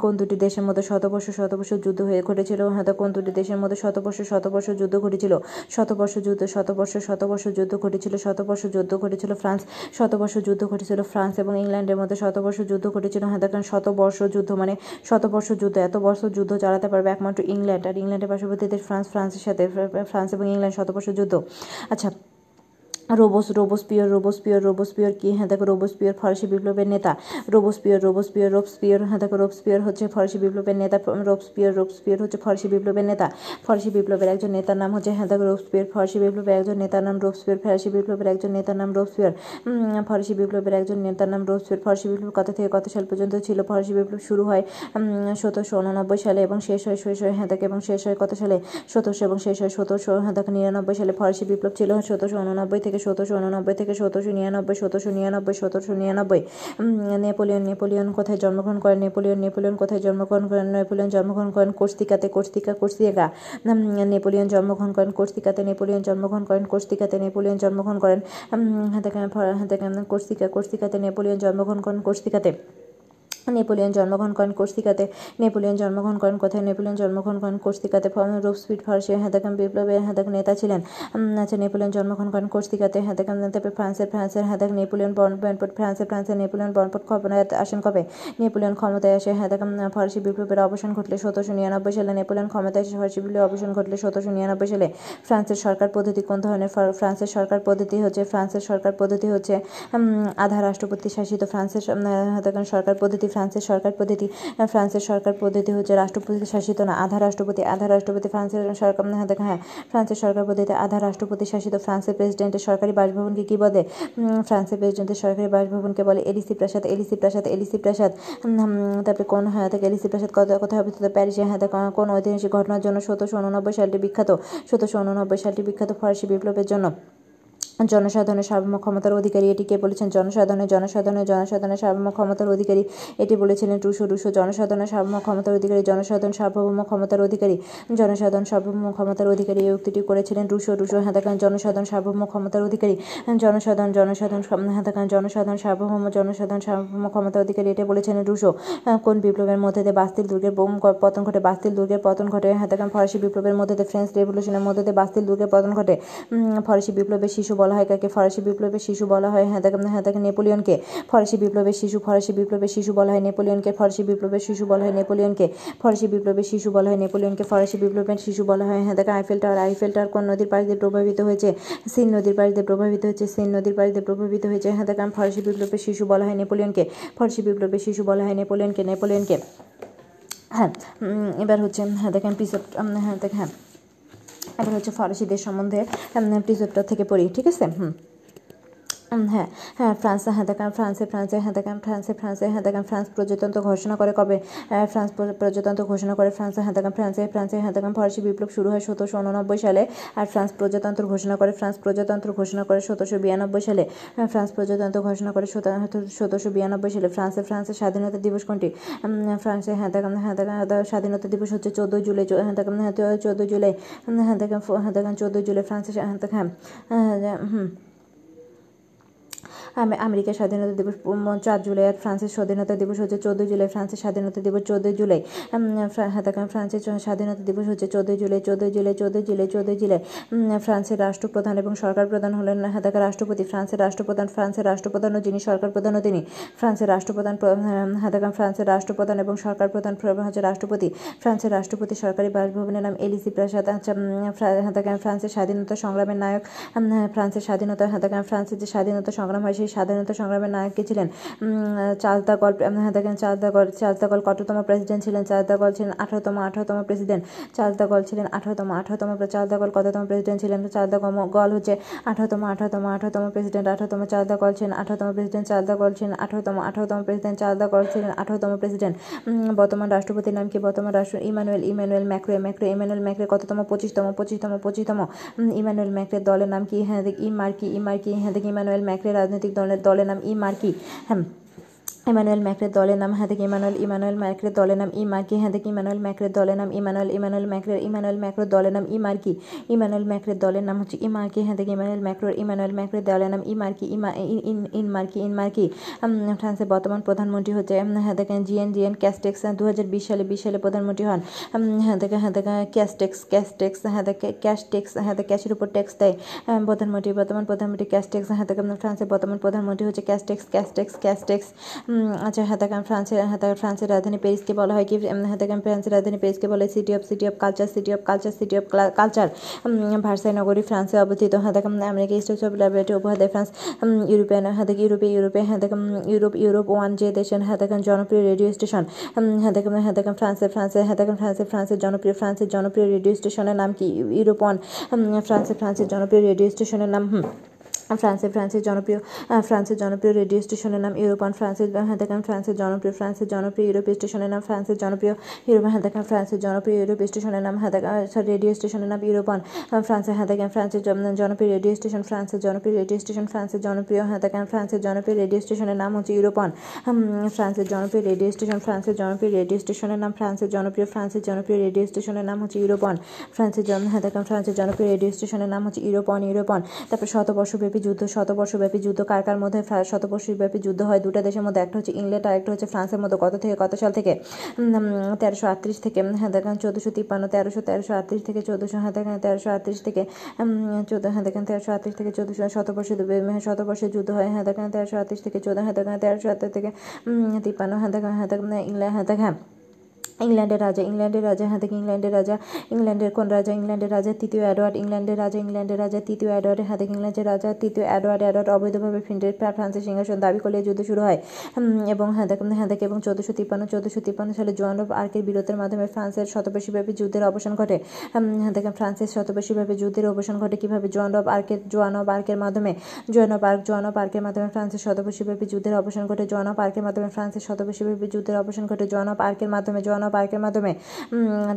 কোন দুটি দেশের মধ্যে শতবর্ষ শতবর্ষ যুদ্ধ হয়ে ঘটেছিল? হয়তো কোন দুটি দেশের মধ্যে শতবর্ষ শতবর্ষ যুদ্ধ ঘটেছিল? শতবর্ষ যুদ্ধ, শতবর্ষ শতবর্ষ যুদ্ধ ঘটেছিল, শতবর্ষ যুদ্ধ ঘটেছিল ফ্রান্স, শতবর্ষ যুদ্ধ ঘটেছিল ফ্রান্স এবং ইংল্যান্ডের মধ্যে শতবর্ষ যুদ্ধ ঘটেছিল। হ্যাঁ দেখেন শতবর্ষ যুদ্ধ মানে শতবর্ষ যুদ্ধ, এত বর্ষ যুদ্ধ চালাতে পারবে একমাত্র ইংল্যান্ড। আর ইংল্যান্ডের দেশ ফ্রান্স, ফ্রান্সের সাথে, ফ্রান্স এবং ইংল্যান্ড শতবর্ষ যুদ্ধ। আচ্ছা রোবোস রোবোসপিয়র রোবোসপিয়র রোবোসপিয়র কি? হ্যাঁ দেখো রোবোসপিয়র ফরাসি বিপ্লবের নেতা। রোবোসপিয়র রোবোসপিয়র রোবসপিয়র হ্যাঁ দেখো রোবসপিয়র হচ্ছে ফরাসি বিপ্লবের নেতা রোবসপিয়র রোবসপিয়র হচ্ছে ফরাসি বিপ্লবের নেতা। ফরাসি বিপ্লবের একজন নেতার নাম হচ্ছে হ্যাঁ দেখো রোবসপিয়র ফরাসি বিপ্লবের একজন নেতার নাম রোবসপিয়র ফরাসি বিপ্লবের একজন নেতার নাম রোবসপিয়র ফরাসি বিপ্লবের একজন নেতার নাম রোবসপিয়র ফরাসি বিপ্লব কত থেকে কত সাল পর্যন্ত ছিল? ফরাসি বিপ্লব শুরু হয় সতেরোশো উননব্বই সালে এবং শেষ হয় শেষ হয় হ্যাঁ এবং শেষ হয় কত সালে? সতেরোশো এবং শেষ হয় সতেরোশো হ্যাঁ দেখো, নিরানব্বই সালে ফরাসি বিপ্লব ছিল, সতেরোশো উননব্বই থেকে সতেরোশো উননব্বই থেকে সতেরোশো নিরানব্বই সতেরোশো নিরানব্বই সতেরোশো নিরানব্বই। নেপোলিয়ন নেপোলিয়ন কোথায় জন্মগ্রহণ করেন? নেপোলিয়ন নেপোলিয়ন কোথায় জন্মগ্রহণ করেন? নেপোলিয়ন জন্মগ্রহণ করেন কোর্সিকাতে কোর্সিকা কোর্সিকা নেপোলিয়ন জন্মগ্রহণ করেন কোর্সিকাতে নেপোলিয়ন জন্মগ্রহণ করেন কোর্সিকাতে নেপোলিয়ন জন্মগ্রহণ করেন হাতে কোর্সিকা কোর্সিকাতে নেপোলিয়ন জন্মগ্রহণ করেন কোর্সিকাতে নেপোলিয়ন জন্মগ্রহণ করেন কোর্সিকাতে। নেপোলিয়ন জন্মগ্রহণ করেন কোথায়? নেপোলিয়ন জন্মগ্রহণ করেন কোর্সিকাতে। রূপ স্পিড ফরাসি হেদাকাম বিপ্লবের হেদাক নেতা ছিলেন। আচ্ছা নেপোলিয়ন জন্মগ্রহণ করেন কোর্সিকাতে। হেদাকাম তারপরে ফ্রান্সের ফ্রান্সের হেদাক নেপোলিয়ন বনপট ফ্রান্সের ফ্রান্সের নেপোলিয়ন বনপট ক্ষমতায় আসেন কবে? নেপোলিয়ন ক্ষমতায় আসে হেদাকাম ফরাসি বিপ্লবের অবসান ঘটলে সতেরোশো নিরানব্বই সালে। নেপোলিয়ন ক্ষমতায় এসে ফরাসি বিপ্লবের অবসান ঘটলে সতেরোশো নিরানব্বই সালে। ফ্রান্সের সরকার পদ্ধতি কোন ধরনের? ফ্রান্সের সরকার পদ্ধতি হচ্ছে, ফ্রান্সের সরকার পদ্ধতি হচ্ছে আধা রাষ্ট্রপতি শাসিত ফ্রান্সের সরকার পদ্ধতি। ফ্রান্সের সরকার পদ্ধতি পদ্ধতি ফ্রান্সের সরকার পদ্ধতি হচ্ছে রাষ্ট্রপতি শাসিত না, আধা রাষ্ট্রপতি আধা রাষ্ট্রপতি ফ্রান্সের সরকার হ্যাঁ ফ্রান্সের সরকার পদ্ধতিতে আধা রাষ্ট্রপতি শাসিত ফ্রান্সের প্রেসিডেন্টের সরকারি বাসভবনকে কী বলে? ফ্রান্সের প্রেসিডেন্টের সরকারি বাসভবনকে বলে এলিসি প্রাসাদ এলিসি প্রাসাদ এলিসি প্রাসাদ। তারপরে কোন হ্যাঁ থেকে এলিসি প্রাসাদ কত, কোথায় অবস্থিত? প্যারিসে হ্যাঁ কোন ঐতিহাসিক ঘটনার জন্য সতেরোশো উননব্বই সালটি বিখ্যাত, সতেরোশো উননব্বই সালটি বিখ্যাত ফরাসি বিপ্লবের জন্য। জনসাধারণের সার্বভৌম ক্ষমতার অধিকারী, এটি কে বলেছেন? জনসাধারণের জনসাধারণের জনসাধারণের সার্বভৌম ক্ষমতার অধিকারী, এটি বলেছিলেন টুসো টুসো জনসাধারণের সার্বভৌম ক্ষমতার অধিকারী, জনসাধারণ সার্বভৌম ক্ষমতার অধিকারী, জনসাধারণ সার্বভৌম ক্ষমতার অধিকারী, এই উক্তিটি করেছিলেন রুশো। রুশো হাতাকান জনসাধারণ সার্বভৌম ক্ষমতার অধিকারী, জনসাধারণ জনসাধারণ হাতাকান জনসাধারণ সার্বভৌম জনসাধারণ সার্বভৌম ক্ষমতার অধিকারী, এটা বলেছিলেন রুশো। কোন বিপ্লবের মধ্যে দিয়ে বাস্তিল দুর্গের বোম পতন ঘটে? বাস্তিল দুর্গের পতন ঘটে হাতাকান ফরাসি বিপ্লবের মধ্যে দিয়ে, ফ্রেঞ্চ রেভলিউশনের মধ্যে দিয়ে বাস্তিল দুর্গের পতন ঘটে। ফরাসি বিপ্লবের শিশু বলা হয়, কাকে ফরাসি বিপ্লবের শিশু বলা হয় হ্যাঁ তাকে হ্যাঁ তাকে নেপোলিয়নকে ফরাসি বিপ্লবের শিশু, ফরাসি বিপ্লবের শিশু বলা হয়, নেপোলিয়নকে ফরাসি বিপ্লবের শিশু বলা হয়, নেপোলিয়নকে ফরাসি বিপ্লবের শিশু বলা হয়, নেপোলিয়নকে ফরাসি বিপ্লবের শিশু বলা হয় হ্যাঁ তাকে আইফেল টাওয়ার আইফেল টাওয়ার কোন নদীর পাড়ি দিয়ে প্রভাবিত হয়েছে? সিন নদীর পাড়ি দিয়ে প্রভাবিত হয়েছে সিন নদীর পাড়ি দিয়ে প্রভাবিত হয়েছে হ্যাঁ তাকে ফরাসি বিপ্লবের শিশু বলা হয়, নেপোলিয়নকে ফরাসি বিপ্লবের শিশু বলা হয়, নেপোলিয়নকে নেপোলিয়নকে। হ্যাঁ এবার হচ্ছে হ্যাঁ দেখেন পিসপ হ্যাঁ দেখ হ্যাঁ এবার হচ্ছে ফরাসিদের সম্বন্ধে প্রিসেপ্টার থেকে পড়ি ঠিক আছে? হুম। হ্যাঁ হ্যাঁ ফ্রান্স হ্যাঁ ফ্রান্সে ফ্রান্সে হ্যাঁ ফ্রান্সে ফ্রান্সে হ্যাঁ ফ্রান্স প্রজাতন্ত্র ঘোষণা করে কবে? ফ্রান্স প্রজাতন্ত্র ঘোষণা করে ফ্রান্সে হ্যাঁ ফ্রান্সে ফ্রান্সে হ্যাঁ দেখেন ফরাসি বিপ্লব শুরু হয় সতেরোশো উননব্বই সালে আর ফ্রান্স প্রজাতন্ত্র ঘোষণা করে, ফ্রান্স প্রজাতন্ত্র ঘোষণা করে সতেরোশো বিরানব্বই সালে। ফ্রান্স প্রজাতন্ত্র ঘোষণা করে সতেরোশো বিরানব্বই সালে ফ্রান্সে ফ্রান্সের স্বাধীনতা দিবস কোনটি? ফ্রান্সে হ্যাঁ দেখেন হ্যাঁ স্বাধীনতা দিবস হচ্ছে চোদ্দোই জুলাই হ্যাঁ দেখেন হ্যাঁ জুলাই হ্যাঁ দেখেন হ্যাঁ জুলাই ফ্রান্সে হ্যাঁ দেখেন হ্যাঁ হুম। আমেরিকার স্বাধীনতা দিবস চার জুলাই আর ফ্রান্সের স্বাধীনতা দিবস হচ্ছে চোদ্দোই জুলাই। ফ্রান্সের স্বাধীনতা দিবস চোদ্দোই জুলাই। হ্যাঁ ফ্রান্সের স্বাধীনতা দিবস হচ্ছে চোদ্দোই জুলাই চোদ্দোই জুলাই চোদ্দোই জুলাই চোদ্দোই জুলাই। ফ্রান্সের রাষ্ট্রপ্রধান এবং সরকার প্রধান হলেন হ্যাঁ রাষ্ট্রপতি। ফ্রান্সের রাষ্ট্রপ্রধান, ফ্রান্সের রাষ্ট্রপ্রধানও যিনি সরকার প্রধানও তিনি। ফ্রান্সের রাষ্ট্রপ্রধান হ্যাঁ ফ্রান্সের রাষ্ট্রপ্রধান এবং সরকার প্রধান হচ্ছে রাষ্ট্রপতি। ফ্রান্সের রাষ্ট্রপতি সরকারি বাসভবনের নাম এলিসি প্রাসাদ। আচ্ছা হ্যাঁ ফ্রান্সের স্বাধীনতা সংগ্রামের নায়ক। ফ্রান্সের স্বাধীনতা হ্যাঁ ফ্রান্সের যে স্বাধীনতা সংগ্রাম হয় সেই স্বাধীনতা সংগ্রামের নায়ক কে ছিলেন? দা গল হ্যাঁ দেখেন গল চার্লস দা গল কততম প্রেসিডেন্ট ছিলেন? দা গল ছিলেন আঠারোতম আঠারোতম প্রেসিডেন্ট দা গল ছিলেন আঠারোতম আঠারোতম দা গল কততম প্রেসিডেন্ট ছিলেন? দা গল হচ্ছে আঠারোতম আঠারোতম আঠারোতম প্রেসিডেন্ট আঠারোতম দা গল ছিলেন আঠারোতম প্রেসিডেন্ট দা গল ছিলেন আঠারোতম আঠারোতম প্রেসিডেন্ট দা গল ছিলেন আঠারোতম প্রেসিডেন্ট বর্তমান রাষ্ট্রপতির নাম কি? বর্তমান রাষ্ট্র, Emmanuel Emmanuel Macron. Macron, Emmanuel Macron কততম? পঁচিশতম পঁচিশতম পঁচিশতম। ইমানুয়েল ম্যাক্রের দলের নাম কি? হ্যাঁ দেখ ই মার্কি ই মার্কি হ্যাঁ দেখ, ইমানুয়েল ম্যাক্রে রাজনৈতিক দলের দলের নাম ই মার্কি হ্যাঁ ইমানুয়েল ম্যাক্রের দলের নাম দেখি ইমানুয়েল ইমানুয়েল ম্যাক্রের দলের নাম, ই মার্কি দেখি ইমানুয়েল ম্যাক্রের দলের নাম, ইমানুয়েল ইমানুয়েল ম্যাক্রের ইমানুয়েল ম্যাক্রোর দলের নাম, ই মার্কি, ইমানুয়েল ম্যাক্রের দলের নাম হচ্ছে ই মার্কি দেখি ইমানুয়েল ম্যাক্রোর ইমানুয়েল ম্যাক্রের দলের নাম, ই ইমা En En Marche En Marche. ফ্রান্সের বর্তমান প্রধানমন্ত্রী হচ্ছে দেখেন জিএন জিএন ক্যাস্টেক্স দু হাজার বিশ সালে বিশ সালে প্রধানমন্ত্রী হন। হ্যাঁ দেখে ক্যাস্টেক্স ক্যাস্টেক্স হ্যাঁ দেখে ক্যাশ টেক্স হ্যাঁ দেখে ক্যাশের উপর ট্যাক্স দেয়। প্রধানমন্ত্রী, বর্তমান প্রধানমন্ত্রী ক্যাস্টেক্স হ্যাঁ দেখে ফ্রান্সের বর্তমান প্রধানমন্ত্রী হচ্ছে ক্যাস্টেক্স ক্যাস্টেক্স ক্যাস্টেক্স। আচ্ছা হ্যাঁ ফ্রান্সের হ্যাঁ ফ্রান্সের রাজধানী প্যারিসকে বলা হয় কি? দেখেন ফ্রান্সের রাজধানী প্যারিসকে বলা city of city of culture city of culture city of culture Versailles নগরী ফ্রান্সে অবস্থিত। দেখেন আমেরিকা স্টেটস অফ ল্যাবরেটরি উপহার দেয় ফ্রান্স ইউরোপিয়ান দেখে ইউরোপে ইউরোপে দেখেন ইউরোপ ইউরোপ ওয়ান যে দেশের দেখেন জনপ্রিয় রেডিও স্টেশন হ্যাঁ দেখেন ফ্রান্সের ফ্রান্সে হ্যাঁ দেখেন ফ্রান্সের ফ্রান্সের জনপ্রিয় ফ্রান্সের জনপ্রিয় রেডিও স্টেশনের নাম কি? ইউরোপ ওয়ান ফ্রান্সের ফ্রান্সের জনপ্রিয় রেডিও স্টেশনের নাম, হুম। ফ্রান্সের ফ্রান্সের জনপ্রিয় ফ্রান্সের জনপ্রিয় রেডিও স্টেশনের নাম ইউরোপান ফ্রান্সের হ্যাঁ ফ্রান্সের জনপ্রিয় ফ্রান্সের জনপ্রিয় ইউরোপ স্টেশনের নাম ফ্রান্সের জনপ্রিয় ইউরোপ হ্যাঁ দেখেন ফ্রান্সের জনপ্রিয় ইউরোপ স্টেশনের নাম হ্যাঁ সরি রেডিও স্টেশনের নাম ইউরোপান ফ্রান্সের হ্যাঁ দেখেন ফ্রান্সের জনপ্রিয় রেডিও স্টেশন ফ্রান্সের জনপ্রিয় রেডিও স্টেশন ফ্রান্সের জনপ্রিয় হ্যাঁ দেখেন ফ্রান্সের জনপ্রিয় রেডিও স্টেশনের নাম হচ্ছে ইউরোপান ফ্রান্সের জনপ্রিয় রেডিও স্টেশন ফ্রান্সের জনপ্রিয় রেডিও স্টেশনের নাম ফ্রান্সের জনপ্রিয় ফ্রান্সের জনপ্রিয় রেডিও স্টেশনের নাম হচ্ছে ইউরোপান ফ্রান্সের জন হ্যাঁ দেখেন ফ্রান্সের জনপ্রিয় রেডিও স্টেশনের নাম হচ্ছে ইউরোপন ইউরোপন তারপর শতবর্ষব্যাপী যুদ্ধ, শতবর্ষব্যাপী যুদ্ধ, কার কার মধ্যে শতবর্ষব্যাপী যুদ্ধ হয় দুটা দেশের মধ্যে, একটা হচ্ছে ইংল্যান্ড আর একটা হচ্ছে ফ্রান্সের মধ্যে। কত থেকে, কত সাল থেকে? তেরোশো আটত্রিশ থেকে হ্যাঁ দেখেন, চোদ্দোশো তিপ্পান্ন, তেরোশো তেরোশো আটত্রিশ থেকে, চোদ্দোশো হ্যাঁ দেখেন, তেরোশো আটত্রিশ থেকে চোদ্দ হ্যাঁ দেখেন, তেরোশো আটত্রিশ থেকে, চোদ্দোশো শতবর্ষে শতবর্ষের যুদ্ধ হয় হ্যাঁ দেখেন, তেরোশো আটত্রিশ থেকে, চোদ্দ হ্যাঁ দেখেন, তেরোশো আটত্রিশ থেকে তিপ্পান্ন হ্যাঁ দেখেন হ্যাঁ দেখেন, ইংল্যান্ড হ্যাঁ দেখেন। ইংল্যান্ডের রাজা ইংল্যান্ডের রাজা হ্যাঁ থেকে ইংল্যান্ডের রাজা, ইংল্যান্ডের কোন রাজা, ইংল্যান্ডের রাজা, তৃতীয় অ্যাডওয়ার্ড ইংল্যান্ডের রাজা ইংল্যান্ডের রাজা, তৃতীয় অ্যাডওয়ার্ডের হাতে ইংল্যান্ডের রাজা, তৃতীয় অ্যাডওয়ার্ড অ্যাডওয়ার্ড অবৈধভাবে ফিন্ডের ফ্রান্সের সিংহাসন দাবি করলে যুদ্ধ শুরু হয়। এবং হ্যাঁ দেখেন হ্যাঁ দেখে, এবং চোদ্দোশো তিপ্পান্ন চোদ্দোশো তিপ্পান্ন সালে জোয়ান অফ আর্কের বিরোধের মাধ্যমে ফ্রান্সের শতবেশীব্যাপী যুদ্ধের অবসান ঘটে। হ্যাঁ দেখেন, ফ্রান্সের শতবেশীব্যাপী যুদ্ধের অবসান ঘটে কীভাবে? জোয়ান অফ আর্কের, জোয়ান অফ আর্কের মাধ্যমে। Joan of Arc, Joan of আর্কের মাধ্যমে ফ্রান্সের শতবেশীব্যাপী যুদ্ধের অবসান ঘটে। জোয়ান অফ আর্কের মাধ্যমে ফ্রান্সের শতবেশীব্যাপী যুদ্ধের অবসান ঘটে। জোয়ান অফ আর্কের মাধ্যমে, জোয়ান অফ আর্কের মাধ্যমে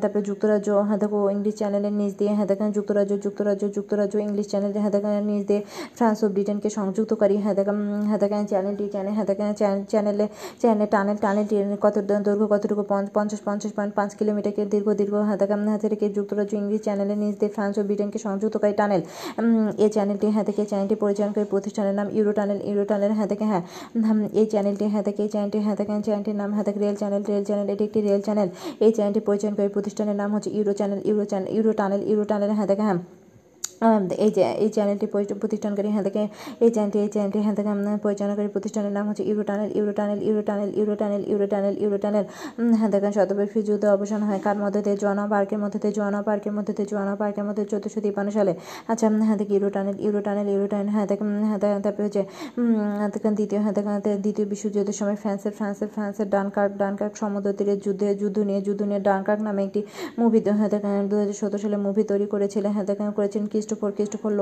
তারপরে যুক্তরাজ্য হ্যাঁ দেখো ইংলিশ চ্যানেলের নিচ দিয়ে হ্যাঁ দেখেন যুক্তরাজ্য যুক্তরাজ্য যুক্তরাজ্য ইংলিশ চ্যানেলের হ্যাঁ দেখেন নিচ দিয়ে ফ্রান্স ও ব্রিটেনকে সংযুক্তকারী হ্যাঁ দেখেন হ্যাঁ দেখেন চ্যানেলটি চ্যানেল হ্যাঁ দেখেন চ্যানেলে চ্যানেল টানেল টানেলটি কত দৈর্ঘ্য কতটুকু পঞ্চাশ পঞ্চাশ পয়েন্ট পাঁচ কিলোমিটারকে দীর্ঘ দীর্ঘ হ্যাঁ দেখেন হ্যাঁ থেকে যুক্তরাজ্য ইংলিশ চ্যানেলের নিচ দিয়ে ফ্রান্স ও ব্রিটেনকে সংযুক্তকারী টানেল এই চ্যানেলটি হ্যাঁ থেকে চ্যানেলটি পরিচালনকারী প্রতিষ্ঠানের নাম ইউরো টানেল ইউরো টানেল হ্যাঁ থেকে হ্যাঁ এই চ্যানেলটি হ্যাঁ থেকে এই চ্যানেলটি হ্যাঁ দেখেন চ্যানেলটির নাম হ্যাঁ থেকে রেল চ্যানেল রেল চ্যানেল এটি একটি রেল চ্যানেল এই চ্যানেলটি করে প্রতিষ্ঠানের নাম হচ্ছে Euro Channel Euro Channel, Euro Tunnel Euro Tunnel হ্যাঁ হ্যাঁ এই যে এই চ্যানেলটি প্রতিষ্ঠানকারী হ্যাঁ থেকে এই চ্যানেলটি এই চ্যানেলটি হ্যাঁ থেকে পরিচালনাকারী প্রতিষ্ঠানের নাম হচ্ছে Euro Tunnel Euro Tunnel Euro Tunnel Euro Tunnel Euro Tunnel Euro Tunnel হ্যাঁ দেখেন শতবর্ষী যুদ্ধ অবসান হয়। কার মধ্যে দিয়ে? জোয়ানা পার্কের মধ্যে দিয়ে, জোয়ানা পার্কের মধ্যে দিয়ে, জোয়ানা পার্কের মধ্যে চোদ্দোশো তিপ্পান্ন সালে। আচ্ছা হ্যাঁ দেখি Euro Tunnel Euro Tunnel Euro Tunnel হ্যাঁ দেখেন হ্যাঁ তারপরে হচ্ছে দ্বিতীয় হ্যাঁ দ্বিতীয় বিশ্বযুদ্ধের সময় ফ্রান্সের ফ্রান্সের ফ্রান্সের ডানকার্ক ডানকার্ক সমুদ্র তীরের যুদ্ধে, যুদ্ধ নিয়ে যুদ্ধ নিয়ে ডানকার্ক নামে একটি মুভি হ্যাঁ দু হাজার সতেরো সালে মুভি তৈরি করেছিলেন হ্যাঁ দেখেন করেছিলেন ক্রিস্টোফর ক্রিস্টোফর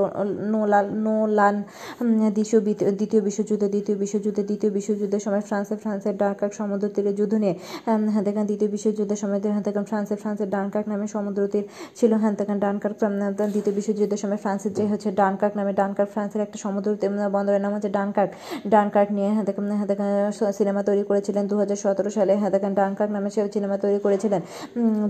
নোলান নোলান দ্বিতীয় দ্বিতীয় বিশ্বযুদ্ধ, দ্বিতীয় বিশ্বযুদ্ধে, দ্বিতীয় বিশ্বযুদ্ধের সময় ফ্রান্সে ফ্রান্সের ডানকার্ক সমুদ্র তীরে যুদ্ধ নিয়ে হ্যাঁ দেখেন দ্বিতীয় বিশ্বযুদ্ধের সময় হ্যাঁ দেখেন ফ্রান্সের ফ্রান্সের ডানকার্ক নামে সমুদ্র তীর ছিল হ্যাঁ দেখেন ডানকার্ক দ্বিতীয় বিশ্বযুদ্ধের সময় ফ্রান্সের যে হচ্ছে ডানকার্ক নামে ডানকার্ক ফ্রান্সের একটা সমুদ্র বন্দরের নাম হচ্ছে ডানকার্ক ডানকার্ক নিয়ে হ্যাঁ দেখেন হ্যাঁ দেখেন সিনেমা তৈরি করেছিলেন দু হাজার সতেরো সালে। হ্যাঁ দেখেন ডানকার্ক নামে সে সিনেমা তৈরি করেছিলেন।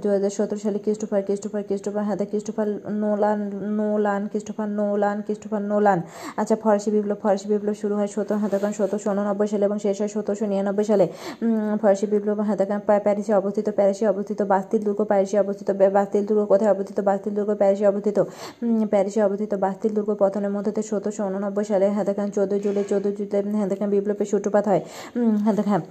দু হাজার সতেরো সালে ক্রিস্টোফার ক্রিস্টোফার ক্রিস্টোফার হ্যাঁ Christopher Nolan Nolan Christopher Nolan Christopher Nolan. আচ্ছা ফরাসি বিপ্লব ফরাসি বিপ্লব শুরু হয় সতেরো হাতাকান সতেরোশো উননব্বই সালে এবং শেষ হয় সতেরোশো নিরানব্বই সালে। ফরাসি বিপ্লব হাতাকান প্যারিসে অবস্থিত প্যারিসে অবস্থিত, বাস্তিল দুর্গ প্যারিসে অবস্থিত বাস্তিল দুর্গ কোথায় অবস্থিত? বাস্তিল দুর্গ প্যারিসে অবস্থিত। প্যারিসে অবস্থিত বাস্তিল দুর্গ পতনের মধ্যে সতেরোশো উননব্বই সালে হাতাকান চোদ্দোই জুলাই চোদ্দোই জুলাই হাতাকান বিপ্লবের সূত্রপাত হয়। হাতাকান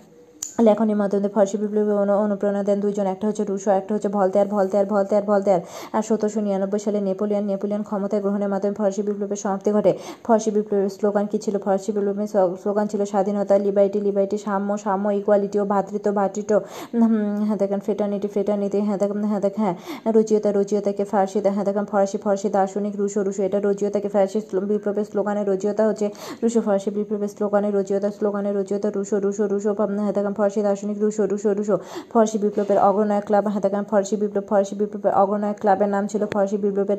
লেখনের মাধ্যমে ফরাসি বিপ্লবী অনুপ্রেরণা দেন দুইজন, একটা হচ্ছে রুশো, একটা হচ্ছে ভলতেয়ার ভলতেয়ার ভলতেয়ার ভলতেয়ার। আর সতেরোশো নিরানব্বই সালে নেপোলিয়ান নেপোলিয়ান ক্ষমতায় গ্রহণের মাধ্যমে ফরাসি বিপ্লবের সমাপ্তি ঘটে। ফরাসি বিপ্লবের স্লোগান কী ছিল? ফরাসি বিপ্লবের স্লোগান ছিল স্বাধীনতা লিবাইটি লিবাইটি সাম্য সাম্য ইকুয়ালিটি ও ভাতৃত্ব ভাতৃত্ব। হ্যাঁ দেখেন ফ্রেটার্নিটি ফ্রেটার্নিটি হ্যাঁ দেখেন হ্যাঁ দেখ হ্যাঁ রুচিয়তা, রুচিয়তাকে ফার্সি হ্যাঁ দেখেন, ফরাসি ফরাসি, দার্শনিক, রুশো রুশো, এটা রুচিয়তাকে ফরাসি বিপ্লবের স্লোগানের রুচিয়তা হচ্ছে রুশো, ফরাসি বিপ্লবের স্লোগানের রুচিয়তা স্লোগানের রুচিয়তা, রুশো রুশো রুশো হ্যাঁ দেখেন ফরাসি দার্শনিক রুশো রুশো রুশো। ফরাসি বিপ্লবের অগ্রনায়ক ক্লাব, হাতাকান ফরাসি বিপ্লব, ফরাসি বিপ্লবের অগ্রনায়ক ক্লাবের নাম ছিল ফরাসি বিপ্লবের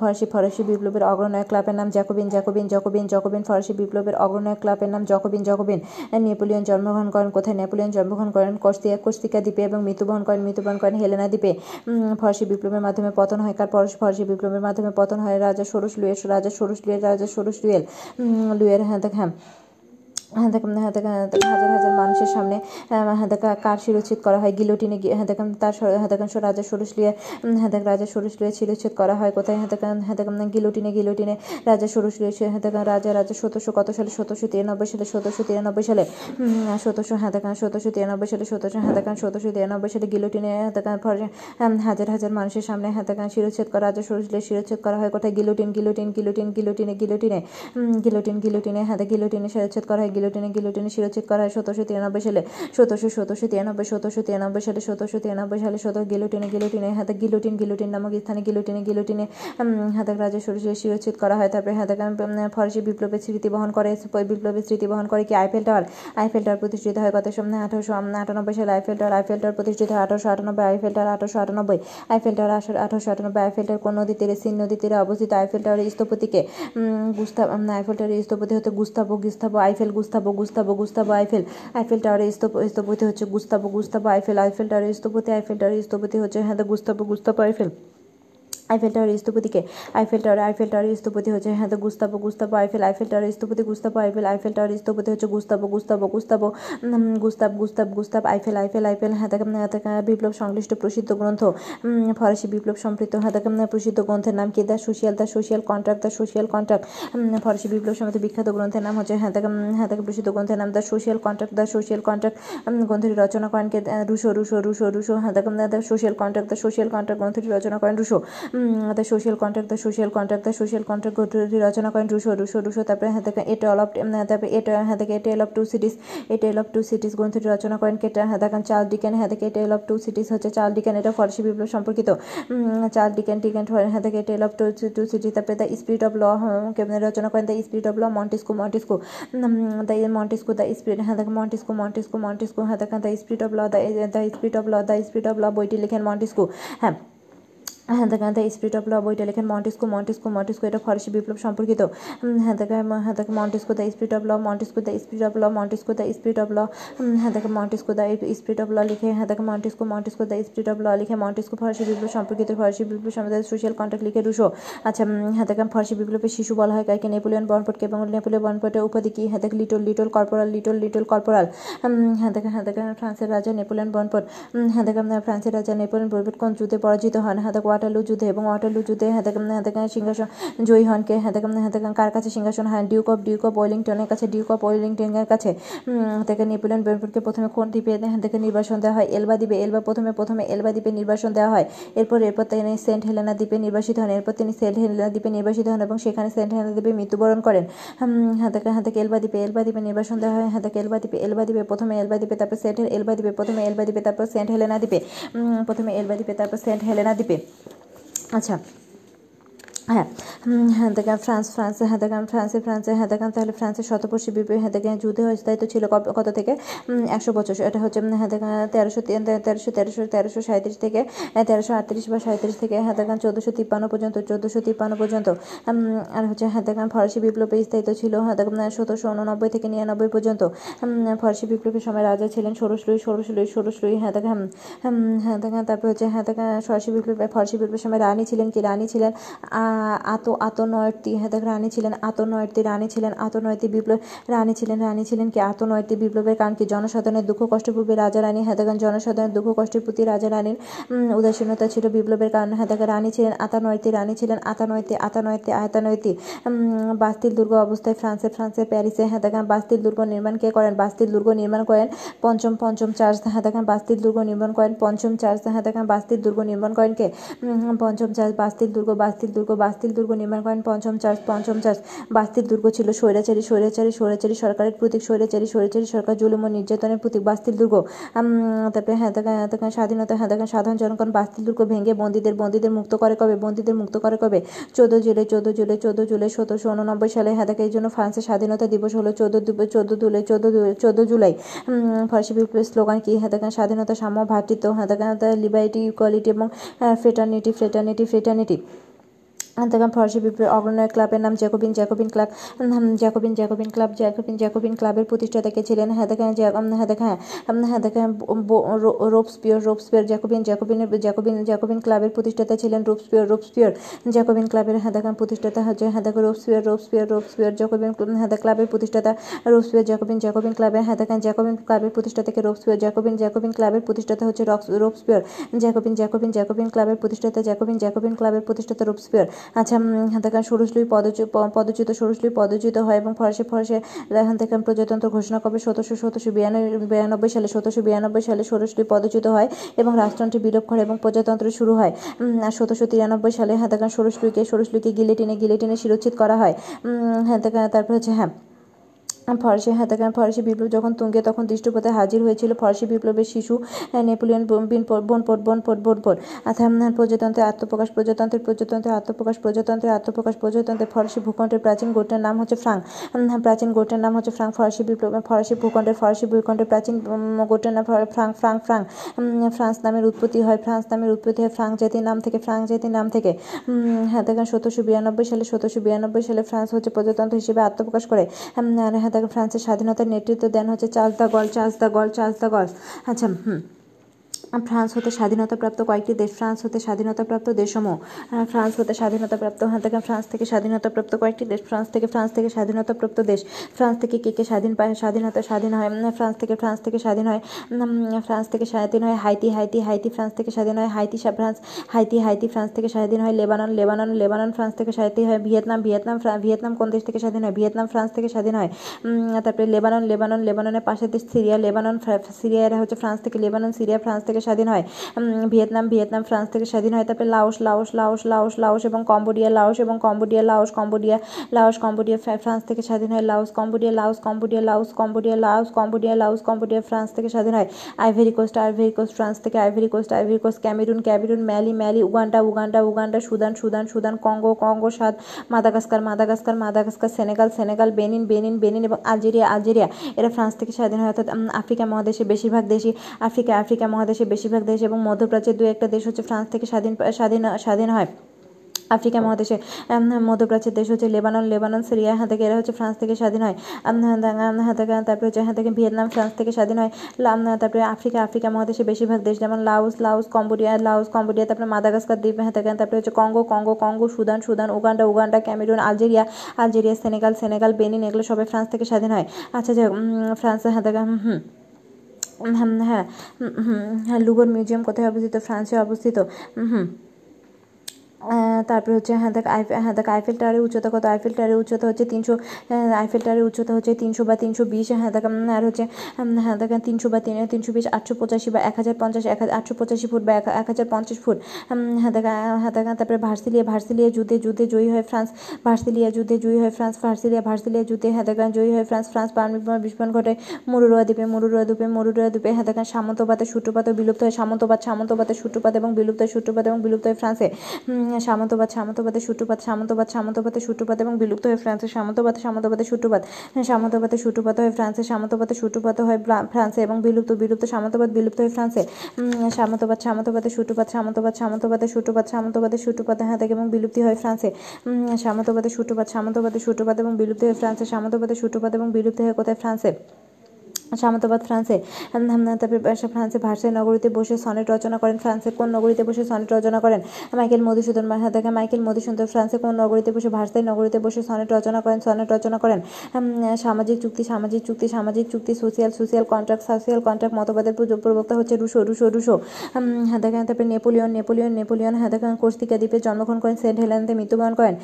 ফরাসি ফরাসি বিপ্লবের অগ্রনায়ক ক্লাবের নাম জ্যাকোবিন জ্যাকোবিন জ্যাকোবিন জ্যাকোবিন। ফরাসি বিপ্লবের অগ্রনায়ক ক্লাবের নাম জ্যাকোবিন জ্যাকোবিন। নেপোলিয়ন জন্মগ্রহণ করেন কোথায়? নেপোলিয়ন জন্মগ্রহণ করেন কস্তিয়া, কস্তিকা দ্বীপে এবং মৃত্যুবরণ করেন মৃত্যুবরণ করেন হেলেনা দ্বীপে। ফরাসি বিপ্লবের মাধ্যমে পতন হয় কার? পরশ ফরাসি বিপ্লবের মাধ্যমে পতন হয় রাজা সরুস লুয়ের রাজা সরুস লুয়ের রাজা সরুস লুয়েল লুয়ের হ্যাঁ দেখ হ্যাঁ হ্যাঁ হ্যাঁ দেখেন হাজার হাজার মানুষের সামনে হ্যাঁ দেখা কার শিরোচ্ছেদ করা হয় গিলোটিনে হ্যাঁ দেখেন তার হ্যাঁ রাজা সরুসলিয়া হ্যাঁ দেখ রাজা সরুসলিয়া শিরোচ্ছেদ করা হয় কোথায় হ্যাঁ হ্যাঁ দেখেন গিলোটিনে গিলোটিনে রাজা সরুসলিয়া হ্যাঁ দেখেন রাজা রাজা সতেরোশো কত সালে সতেরোশো তিরানব্বই সালে সতেরোশো তিরানব্বই সালে সতেরোশো হ্যাঁ সতেরোশো তিরানব্বই সালে সতেরোশো হ্যাঁ সতেরোশো তিরানব্বই সালে গিলোটিনে হ্যাঁ দেখেন হাজার হাজার মানুষের সামনে হ্যাঁ শিরোচ্ছেদ করা রাজা সরুসলিয়া শিরোচ্ছেদ করা হয় কোথায় গিলোটিন গিলোটিন গিলোটিন গিলোটিনে গিলোটিনে গিলোটিন গিলোটিনে হ্যাঁ গিলোটিনে শিরোচ্ছেদ করা হয় গিলোটিনে গিলোটিনে শিরোচ্ছেদ করা হয়। সতেরোশো তিরানব্বই সালে সতেরোশো সতেরোশো তিরানব্বই সতেরোশো তিরানব্বই সালে সতেরোশো তিরানব্বই সালে সতেরো গিলোটিনে গিলোটিনে হাতে গিলোটিন গিলোটিন নামক স্থানে গিলোটিনে গিলোটিনে হাতে রাজা সরষে শিরোচ্ছেদ করা হয়। তারপরে হাতে ফরাসি বিপ্লবের স্মৃতি বহন করে বিপ্লবের স্মৃতি বহন করে কি আইফেল টাওয়ার? আইফেল টাওয়ার প্রতিষ্ঠিত হয় কত সামনে আঠারোশো আটানব্বই সালে আইফেল টাওয়ার আইফেল টাওয়ার প্রতিষ্ঠিত হয় আঠারোশো আটানব্বই, আইফেল টাওয়ার আঠারোশো আটানব্বই। আইফেল টাওয়ার আঠারোশো আটানব্বই, আইফেল টাওয়ার কোন নদী তীরে সিন নদী তীরে অবস্থিত। আইফেল টাওয়ারের স্থপতিকে গুস্তাব আইফেল টাওয়ারের স্থপতি হতে Gustavo Gustavo, Eiffel Gustavo Gustavo Gustavo Eiffel Eiffel টাওয়ারের স্থপতি হচ্ছে গুস্তাবো গুস্তাবো আইফেল আইফেল টাওয়ারের স্থপতি আইফেল টাওয়ারের স্থপতি হচ্ছে হ্যাঁ গুস্তাবো গুস্তাবো আইফেল আইফেল টাওয়ারের স্থপতিকে। আইফেল টাওয়ার আইফেল টাওয়ার স্থপতি হচ্ছে হ্যাঁ তো Gustavo Gustavo Eiffel Eiffel Tower স্থপতি, গুস্তাবো আইফেল আইফেল টাওয়ার স্থপতি হচ্ছে Gustavo Gustavo Gustavo Gustave Gustave Gustave Eiffel Eiffel Eiffel হ্যাঁ বিপ্লব সংশ্লিষ্ট প্রসিদ্ধ গ্রন্থ ফরাসি বিপ্লব সম্পৃক্ত হ্যাঁ প্রসিদ্ধ গ্রন্থের নাম কি? The Social The Social Contract, The Social Contract ফরাসি বিপ্লব সমিতি বিখ্যাত গ্রন্থের নাম হচ্ছে হ্যাঁ হ্যাঁ প্রসিদ্ধ গ্রন্থের নাম The Social Contract, The Social Contract গ্রন্থটি রচনা করেন কে? রুশো রুশো রুশো রুশো হ্যাঁ Social Contract, The Social Contract, গ্রন্থটি রচনা করেন Rousseau The Social Contract The Social Contract The Social Contract গ্রন্থটি রচনা করেন রুশো রুশো রুশো, তারপরে হ্যাঁ থেকে এ টেল অফ তারপরে এ হ্যাঁ থেকে A Tale of Two Cities, A Tale of Two Cities গ্রন্থটি রচনা করেন, কেটা হ্যাঁ দেখেন, চার্ল ডিকেন হ্যাঁ থেকে টেল অফ টু সিটিস হচ্ছে চার্ল ডিকেন, এটা ফরাসি বিপ্লব সম্পর্কিত। চার্ল ডিকেন ডিকেন হ্যাঁ থেকে Tale of Two Two Cities, তারপরে দ্য স্পিরিট অফ ল রচনা করেন The Spirit of Law Montesquieu Montesquieu. The Montesquieu The Spirit হ্যাঁ দেখেন, মন্টিস্কো মন্টিস্কো মন্টিস্কো হ্যাঁ দেখেন The Spirit of Law The Spirit of Law The Spirit of Law বইটি লেখেন মন্টিস্কো হ্যাঁ। হ্যাঁ স্পিরিট অফ ল বইটা লেখেন মন্টিস্কো মন্টিস্কো মন্টিস্কো এটা ফরাসি বিপ্লব সম্পর্কিত হ্যাঁ দেখা হ্যাঁ Montesquieu The Spirit of Law Montesquieu The Spirit of Law Montesquieu The Spirit of Law হ্যাঁ দেখা Montesquieu The Spirit of Law লিখে হ্যাঁ দেখা Montesquieu Montesquieu The Spirit of Law লিখে মন্টিস্কো ফরাসি বিপ্লব সম্পর্কিত ফরাসি বিপ্লব সম্পর্কিত সোশ্যাল কন্ট্যাক্ট লিখে রুশো আচ্ছা হ্যাঁ দেখা ফরাসি বিপ্লবের শিশু বলা হয় কাকে নেপোলিয়ন বনপটকে এবং নেপোলিয়ন বনপটের উপাধি কি হ্যাঁ দেখা little little corporal little little corporal হ্যাঁ হ্যাঁ দেখা ফ্রান্সের রাজা নেপোলিয়ন বনপট হ্যাঁ দেখা ফ্রান্সের রাজা নেপোলিয়ন বনপট কোন যুদ্ধে পরাজিত হন হ্যাঁ দেখা ওয়াটারলু যুদ্ধে এবং ওয়াটারলু যুদ্ধে হাতেকাম হাতেকাম সিংহাসন জয়ী হন কে? হাতেকাম হাতেকাম কার কাছে সিংহাসন? হ্যাঁ ডিউক অফ ডিউক অফ ওয়েলিংটনের কাছে, ডিউক অফ ওয়েলিংটনের কাছে। থেকে নেপোলিয়ন বেনফোর্ডকে প্রথমে কোন দ্বীপে হ্যাঁ থেকে নির্বাসন দেওয়া হয়। এলবা দ্বীপে এলবা প্রথমে প্রথমে এলবা দ্বীপে নির্বাসন দেওয়া হয়। এরপর এরপর তিনি সেন্ট হেলেনা দ্বীপে নির্বাসিত হন। এরপর তিনি সেন্ট হেলেনা দ্বীপে নির্বাসিত হন এবং সেখানে সেন্ট হেলেনা দ্বীপে মৃত্যুবরণ করেন। হাতেকে হাতেকে এলবা দ্বীপে এলবা দ্বীপে নির্বাসন দেওয়া হয়। হাতেকে এলবা দ্বীপে এলবা দ্বীপে প্রথমে এলবা দ্বীপে, তারপর সেন্ট এলবা দ্বীপে প্রথমে এলবা দ্বীপে, তারপর সেন্ট হেলেনা দ্বীপে। প্রথমে এলবা দ্বীপে, তারপর সেন্ট হেলেনা দ্বীপে। আচ্ছা হ্যাঁ হ্যাঁ দেখেন ফ্রান্স ফ্রান্সে হ্যাঁ দেখেন ফ্রান্সে ফ্রান্সে হ্যাঁ দেখেন তাহলে ফ্রান্সের শতবর্ষী বিপ্লবী হ্যাঁ দেখেন যুদ্ধে স্থায়িত্ব ছিল কত থেকে একশো বছর এটা হচ্ছে হ্যাঁ দেখেন তেরোশো তেরোশো তেরোশো তেরোশো সাঁত্রিশ থেকে তেরোশো আটত্রিশ বা সাঁত্রিশ থেকে হ্যাঁ দেখেন চোদ্দোশো তিপ্পান্ন পর্যন্ত চোদ্দোশো তিপ্পান্ন পর্যন্ত আর হচ্ছে হ্যাঁ দেখেন ফরাসি বিপ্লবে স্থায়িত্ব ছিল হ্যাঁ দেখেন সতেরোশো উননব্বই থেকে নিরানব্বই পর্যন্ত ফরাসি বিপ্লবের সময় রাজা ছিলেন ষোড়শলুই ষোড়শলুই ষোড়শলুই হ্যাঁ দেখেন হ্যাঁ দেখেন তারপর হচ্ছে হ্যাঁ দেখেন ফরাসি বিপ্লব ফরাসি বিপ্লবের সময় রানী ছিলেন কি রানী ছিলেন আতো আতো নয়টি হ্যাঁ রানী ছিলেন আতো নয়টি রানী ছিলেন আতো নয়টি বিপ্লব, রানী ছিলেন রানী ছিলেন কি? আতো নয়টি বিপ্লবের কারণ কি? জনসাধারণের দুঃখ কষ্ট পূর্বে রাজা, রানী হ্যাঁ দেখেন জনসাধারণের দুঃখ, কষ্টের প্রতি রাজা, রানীর উদাসীনতা ছিল বিপ্লবের কারণে হ্যাঁ দেখেন রানী ছিলেন আতা নয়টি রানী ছিলেন আতা নয়টি আতা নয়টি আয়তা নয়টি বাস্তিল দুর্গ অবস্থায় ফ্রান্সে ফ্রান্সে, প্যারিসে হ্যাঁ দেখেন বাস্তিল দুর্গ নির্মাণ কে করেন? বাস্তিল দুর্গ নির্মাণ করেন পঞ্চম পঞ্চম চার্জ হ্যাঁ দেখেন বাস্তিল দুর্গ নির্মাণ করেন পঞ্চম চার্জ হ্যাঁ দেখেন বাস্তিল দুর্গ নির্মাণ করেন কে? পঞ্চম চার্জ বাস্তিল দুর্গ বাস্তিল দুর্গ বাস্তিল দুর্গ নির্মাণ করেন, পঞ্চম চার্জ পঞ্চম চার্জ বাস্তিল দুর্গ ছিল স্বৈরাচারী স্বৈরাচারী স্বৈরাচারী সরকারের প্রতীক, স্বৈরাচারী স্বৈরাচারী সরকার, জুলুম ও নির্যাতনের প্রতীক বাস্তিল দুর্গ। তারপরে হ্যাঁ দেখেন স্বাধীনতা হ্যাঁ দেখেন সাধারণ জনগণ বাস্তিল দুর্গ ভেঙে বন্দীদের বন্দীদের মুক্ত করে কবে? বন্দীদের মুক্ত করে কবে? চোদ্দ জুলাই চোদ্দ জুলাই চোদ্দ জুলাই সতেরোশো উননব্বই সালে হ্যাঁ দেখেন এই জন্য ফ্রান্সের স্বাধীনতা দিবস হলো চোদ্দ চোদ্দ জুলাই, চোদ্দ চোদ্দ জুলাই। ফরাসি বিপ্লবের স্লোগান কি? হ্যাঁ দেখেন স্বাধীনতা, সাম্য ভ্রাতৃত্ব হ্যাঁ দেখেন লিবারিটি ইকুয়ালিটি এবং ফ্রেটার্নিটি ফ্রেটার্নিটি ফ্রেটার্নিটি দেখেন ফরাসি বিপ্লবের অগ্রণয় ক্লাবের নাম Jacobin Jacobin club Jacobin Jacobin club, Jacobin Jacobin ক্লাবের প্রতিষ্ঠাতা কে ছিলেন হ্যাঁ দেখেন হ্যাঁ দেখেন হ্যাঁ দেখেন রোপসপিয়র রোপসপিয়র, জ্যাকোবিন জ্যাকোবিনের জ্যাকোবিন জ্যাকোবিন ক্লাবের প্রতিষ্ঠাতা ছিলেন রোপসপিয়র রোপসপিয়র, জ্যাকোবিন ক্লাবের হ্যাঁ দেখেন, প্রতিষ্ঠাতা হচ্ছে হ্যাঁ দেখেন, রোপসপিয়র রোপসপিয়র রোপসপিয়র, জ্যাকোবিন হ্যাঁ ক্লাবের প্রতিষ্ঠাতা রোপসপিয়র, জ্যাকোবিন জ্যাকোবিন ক্লাবের হ্যাঁ দেখেন, জ্যাকোবিন ক্লাবের প্রতিষ্ঠাতাকে রোপসপিয়র, জ্যাকোবিন জ্যাকোবিন ক্লাবের প্রতিষ্ঠাতা হচ্ছে রোপসপিয়র, জ্যাকোবিন জ্যাকোবিন জ্যাকোবিন ক্লাবের প্রতিষ্ঠাতা, জ্যাকোবিন জ্যাকোবিন ক্লাবের প্রতিষ্ঠাতা রোপসপিয়র আচ্ছা থেকে সরুসলুই পদচ্যুত পদচ্যুত সরুসলুই পদচ্যুত হয় এবং ফরাসি ফরাসি থেকে প্রজাতন্ত্র ঘোষণা করবে সতেরোশো সতেরোশো বিরানব্বই সালে, সতেরোশো বিরানব্বই সালে সরুসলুই পদচ্যুত হয় এবং রাজতন্ত্রে বিলোপ করে এবং প্রজাতন্ত্র শুরু হয়। সতেরোশো তিরানব্বই সালে দেখেন সরুসলুইকে সরুসলুইকে গিলেটিনে গিলেটিনে শিরোচ্ছেদ করা হয়। হ্যাঁ তারপর হচ্ছে হ্যাঁ ফরাসি হাতাকান ফরাসি বিপ্লব যখন তুঙ্গে তখন দৃষ্টপথে হাজির হয়েছিল, ফরাসি বিপ্লবের শিশু নেপোলিয়ন বিন, বন পট বন পট বন পট অর্থাৎ প্রজাতন্ত্রের আত্মপ্রকাশ, প্রজাতন্ত্রের প্রজাতন্ত্রের আত্মপ্রকাশ প্রজাতন্ত্রের আত্মপ্রকাশ, প্রজাতন্ত্রের ফরাসি ভূখণ্ডের প্রাচীন গোটের নাম হচ্ছে ফ্রাং প্রাচীন গোটের নাম হচ্ছে ফ্রাং, ফরাসি বিপ্লব ফরাসি ভূখণ্ডের ফরাসি ভূখণ্ডের প্রাচীন গোটের নাম ফ্রাং ফ্রাং ফ্রাং ফ্রান্স নামের উৎপত্তি হয়, ফ্রান্স নামের উৎপত্তি হয় ফ্রাং জাতির নাম থেকে, ফ্রাং জাতির নাম থেকে হ্যাঁ সতেরোশো বিরানব্বই সালে, সতেরোশো বিরানব্বই সালে ফ্রান্স হচ্ছে প্রজাতন্ত্র হিসেবে আত্মপ্রকাশ করে হ্যাঁ দেখেন ফ্রান্সের স্বাধীনতার নেতৃত্ব দেন হচ্ছে Charles de Gaulle, Charles de Gaulle, Charles de Gaulle. আচ্ছা হুম। ফ্রান্স হতে স্বাধীনতাপ্রাপ্ত কয়েকটি দেশ ফ্রান্স হতে স্বাধীনতাপ্রাপ্ত দেশসমূহ ফ্রান্স হতে স্বাধীনতাপ্রাপ্ত হ্যাঁ থেকে ফ্রান্স থেকে স্বাধীনতাপ্রাপ্ত কয়েকটি দেশ ফ্রান্স থেকে ফ্রান্স থেকে স্বাধীনতাপ্রাপ্ত দেশ ফ্রান্স থেকে কে কে স্বাধীন পায় স্বাধীনতা স্বাধীন হয় ফ্রান্স থেকে ফ্রান্স থেকে স্বাধীন হয় ফ্রান্স থেকে স্বাধীন হয় হাইতি হাইতি হাইতি ফ্রান্স থেকে স্বাধীন হয় Haiti France Haiti Haiti France থেকে স্বাধীন হয় লেবানন লেবানন লেবানন ফ্রান্স থেকে স্বাধীন হয় ভিয়েতনাম ভিয়েতনাম ভিয়েতনাম কোন দেশ থেকে স্বাধীন হয় ভিয়েতনাম ফ্রান্স থেকে স্বাধীন হয় তারপরে লেবানন লেবানন লেবাননের পাশের দেশ সিরিয়া লেবানন সিরিয়া হচ্ছে ফ্রান্স থেকে লেবানন সিরিয়া ফ্রান্স থেকে স্বাধীন হয়। ভিয়েতনাম ভিয়েতনাম, ফ্রান্স থেকে স্বাধীন হয়। তারপরে Laos Laos Laos Laos Laos এবং কম্বোডিয়া, লাওস এবং Cambodia, Laos Cambodia Laos, Cambodia France থেকে স্বাধীন হয়। Laos, Cambodia Laos Cambodia Laos Cambodia Laos Cambodia Laos, Cambodia, France থেকে স্বাধীন হয়। Ivory Coast Ivory Coast, France থেকে Ivory Coast Ivory Coast, Cameroon Cameroon, Mali Mali, Uganda Uganda Uganda, Sudan Sudan Sudan, Congo Congo, Chad, Madagascar Madagascar Madagascar, Senegal Senegal, Benin Benin Benin এবং আলজেরিয়া আলজেরিয়া, এরা ফ্রান্স থেকে স্বাধীন হয়। অর্থাৎ আফ্রিকা মহাদেশে বেশিরভাগ দেশই আফ্রিকা আফ্রিকা মহাদেশে বেশিরভাগ দেশ এবং মধ্যপ্রাচ্যের দু একটা দেশ হচ্ছে ফ্রান্স থেকে স্বাধীন স্বাধীন স্বাধীন হয়। আফ্রিকা মহাদেশে মধ্যপ্রাচ্যের দেশ হচ্ছে লেবানন লেবানন, সিরিয়া হ্যাঁ থেকে এরা হচ্ছে ফ্রান্স থেকে স্বাধীন হয়। হ্যাঁ তারপরে হচ্ছে হ্যাঁ থেকে ভিয়েতনাম, ফ্রান্স থেকে স্বাধীন হয়। তারপরে আফ্রিকা আফ্রিকা মহাদেশে বেশিরভাগ দেশ যেমন Laos Laos Cambodia Laos Cambodia, তারপরে মাদাগাস্কার দ্বীপ হ্যাঁ থেকে তারপরে হচ্ছে Congo Congo Congo, Sudan Sudan, Uganda Uganda, Cameroon, Algeria Algeria, Senegal Senegal, Benin, এগুলো সবাই ফ্রান্স থেকে স্বাধীন হয়। আচ্ছা যে ফ্রান্স হ্যাঁ থেকে হুম। হ্যাঁ হ্যাঁ লুবর মিউজিয়াম কোথায় অবস্থিত? ফ্রান্সে অবস্থিত? হুম। তারপরে হচ্ছে হ্যাঁ দেখ আইফেল হ্যাঁ দেখ আইফেল টাওয়ারের উচ্চতা কত? আইফেল টাওয়ারের উচ্চতা হচ্ছে তিনশো আইফেল টাওয়ারের উচ্চতা হচ্ছে তিনশো বা তিনশো বিশ হ্যাঁ দেখ আর হচ্ছে হ্যাঁ দেখ, তিনশো বা তিন, তিনশো বিশ, আটশো পঁচাশি বা এক হাজার পঞ্চাশ, এক আটশো পঁচাশি ফুট বা এক হাজার পঞ্চাশ ফুট হ্যাঁ দেখ হ্যাঁ দেখ, তারপরে ভার্সিলিয়া ভার্সিলিয়া যুদ্ধে যুদ্ধে জয়ী হয় ফ্রান্স, ভার্সিলিয়া যুদ্ধে জয়ী হয় ফ্রান্স, ভার্সিলিয়া ভার্সিলিয়া যুদ্ধে হ্যাঁ দেখ, জয়ী হয় ফ্রান্স ফ্রান্স পারমিট বিস্ফোরণ ঘটে, মরুরোয়া দ্বীপে মরুরোয়া দ্বীপে মরুরোয়া দ্বীপে হ্যাঁ দেখ সামন্তবাদের সূত্রপাত বিলুপ্ত হয়, সামন্তবাদ সামন্তবাদের সূত্রপাত এবং বিলুপ্ত হয়, সূত্রপাত এবং বিলুপ্ত হয় ফ্রান্সে সামন্তবাদ সামন্ত সামন্তবাদের সূত্রপাত, সামন্তবাদ, সামন্তবাদের সূত্রপাত এবং বিলুপ্ত হয়ে ফ্রান্সের সামন্তবাদ, সামন্তবাদের সূত্রপাত। সামন্তবাদের সূত্রপাত হয়ে ফ্রান্সের সামন্তবাদের সূত্রপাত হয় ফ্রান্সে এবং বিলুপ্ত বিলুপ্ত, সামন্তবাদ, বিলুপ্ত হয়ে ফ্রান্সে। সামন্তবাদ, সামন্তবাদের সূত্রপাত, সামন্তবাদ, সামন্তবাদের সূত্রপাত সামন্তবাদের সূত্রপাত হ্যাঁ থেকে এবং বিলুপ্তি হয় ফ্রান্সে। সামন্তবাদের সূত্রপাত সামন্তবাদের সূত্রপাত এবং বিলুপ্তি হয়ে ফ্রান্সে, সামন্তবাদের সূত্রপাত এবং বিলুপ্তি হয়ে কোথায়? ফ্রান্সে। সামন্তবাদ ফ্রান্সে। তারপরে ফ্রান্সে ভার্সাই নগরীতে বসে সনেট রচনা করেন। ফ্রান্সের কোন নগরীতে বসে সনেট রচনা করেন? মাইকেল মধুসূদন হ্যাঁ দেখেন, মাইকেল মধুসূদন ফ্রান্সে কোন নগরীতে বসে ভার্সাই নগরীতে বসে সনেট রচনা করেন, সনেট রচনা করেন? সামাজিক চুক্তি সামাজিক চুক্তি সামাজিক চুক্তি, social social contract social contract, মতবাদের প্রবক্তা হচ্ছে রুশো রুশো রুশো। হ্যাঁ দেখেন, তারপরে নেপোলিয়ন নেপোলিয়ন নেপোলিয়ন হ্যাঁ দেখেন কোর্সিকা দ্বীপে জন্মগ্রহণ করেন, সেন্ট হেলেনাতে মৃত্যুবরণ করেন।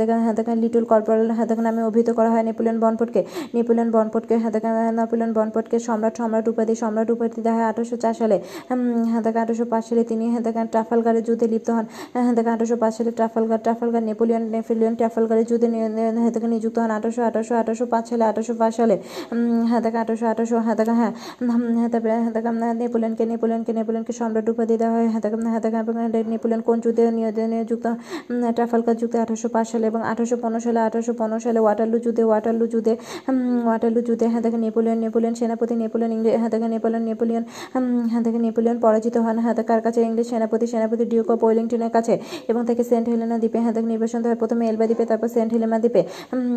দেখেন দেখেন, লিটল কর্পোরাল দেখেন নামে অভিহিত করা হয় নেপোলিয়ন বনপটকে। নেপোলিয়ন বনপটকে দেখেন নেপোলিয়ন বনপটকে সম্রাট সম্রাট উপাধি সম্রাট উপাধি হয় আঠারোশো চার সালে হ্যাঁ দেখেন আঠারোশো পাঁচ সালে তিনি হ্যাঁ দেখেন ট্রাফালগারের যুদ্ধে লিপ্ত হন। হ্যাঁ দেখেন আঠারোশো পাঁচ সালে ট্রাফালগার ট্রাফালগার নেপোলিয়ন নেপোলিয়ন ট্রাফালগারের যুদ্ধে হ্যাঁ দেখেন নিযুক্ত হন। আঠারোশো আঠারোশো আঠারোশো পাঁচ সালে, আঠারোশো পাঁচ সালে হ্যাঁ দেখেন আঠারোশো আঠারোশো হ্যাঁ দেখেন হ্যাঁ হ্যাঁ তারপরে হ্যাঁ দেখেন নেপোলিয়নকে নেপোলিয়নকে নেপোলিয়নকে সম্রাট উপাধি দেওয়া হয়। হ্যাঁ দেখেন হ্যাঁ দেখেন নেপোলিয়ন কোন যুদ্ধে নিযুক্ত ট্রাফালগার যুদ্ধে আঠারোশো পাঁচ সালে এবং আঠারোশো পনেরো সালে, আঠারোশো পনেরো সালে ওয়াটারলু যুদ্ধে ওয়াটারলু যুদ্ধে ওয়াটারলু যুদ্ধে হ্যাঁ দেখেন নেপোলিয়ন নেপোলিয়ন সেনাপতি নেপোলিয়ন ইংরেজ হ্যাঁ দেখেন নেপোলিয়ন নেপোলিয়ন হ্যাঁ দেখেন নেপোলিয়ন পরাজিত হন হ্যাঁ কার কাছে ইংরেজ সেনাপতি সেনাপতি ডিউক অফ ওয়েলিংটনের কাছে এবং তাকে সেন্ট হেলেনা দ্বীপে হ্যাঁ দেখেন নির্বাসন হয় প্রথমে এলবা দ্বীপে, তারপর সেন্ট হেলেনা দ্বীপে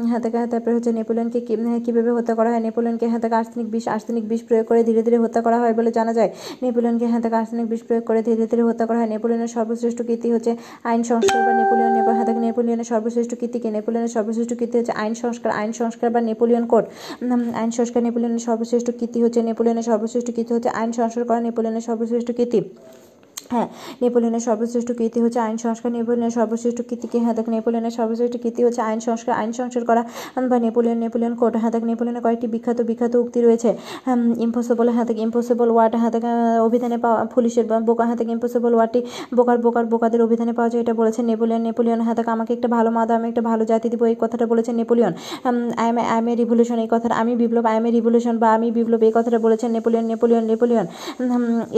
হ্যাঁ দেখেন তারপরে হচ্ছে নেপোলিয়নকে কীভাবে হত্যা করা হয়, নেপোলিয়নকে হ্যাঁ দেখেন আর্সেনিক বিষ আর্সেনিক বিষ প্রয়োগ করে ধীরে ধীরে হত্যা করা হয় বলে জানা যায়। নেপোলিয়নকে হ্যাঁ দেখেন আর্সেনিক বিষ প্রয়োগ করে ধীরে ধীরে হত্যা করা হয়। নেপোলিয়নের সর্বশ্রেষ্ঠ কীর্তি হচ্ছে আইন সংস্কার বা নেপোলিয়ন হ্যাঁ দেখেন নেপোলিয়নের সর্বশ্রেষ্ঠ কীর্তিকে নেপোলিয়নের সর্বশ্রেষ্ঠ কীর্তি হচ্ছে আইন সংস্কার আইন সংস্কার বা নেপোলিয়ন কোড। আইন সংস্কার, নেপোলিয়নের সর্বশ্রেষ্ঠ কীর্তি হচ্ছে নেপোলিয়নের সর্বশ্রেষ্ঠ কীর্তি হচ্ছে আইন সংস্কার করা নেপোলিয়নের সর্বশ্রেষ্ঠ কীর্তি। হ্যাঁ নেপোলিয়নের সর্বশ্রেষ্ঠ কীর্তি হচ্ছে আইন সংস্কার। নেপোলিয়নের সর্বশ্রেষ্ঠ কীর্তিকে হ্যাঁ দেখ, নেপোলিয়নের সর্বশ্রেষ্ঠ কীর্তি হচ্ছে আইন সংস্কার আইন সংস্কার করা বা নেপোলিয়ন নেপোলিয়ন কোড। হ্যাঁ দেখ, নেপোলিয়নের কয়েকটি বিখ্যাত বিখ্যাত উক্তি রয়েছে। ইম্পসিবল হ্যাঁ দেখ ইম্পসিবল ওয়ার্ড হ্যাঁ দেখ অভিধানে পাওয়া পুলিশের বোকা হ্যাঁ দেখ ইম্পসিবল ওয়ার্ডটি বোকার বোকার, বোকাদের অভিধানে পাওয়া যায়। এটা বলেছেন নেপোলিয়ন নেপোলিয়ন হ্যাঁ দেখ, আমাকে একটা ভালো মা দাও আমি একটা ভালো জাতি দিব, এই কথাটা বলেছেন Napoleon. I am I am a revolution এই কথাটা, আমি বিপ্লব আই এম এ রিভলিউশন বা আমি বিপ্লব, এই কথাটা বলেছেন Napoleon Napoleon Napoleon.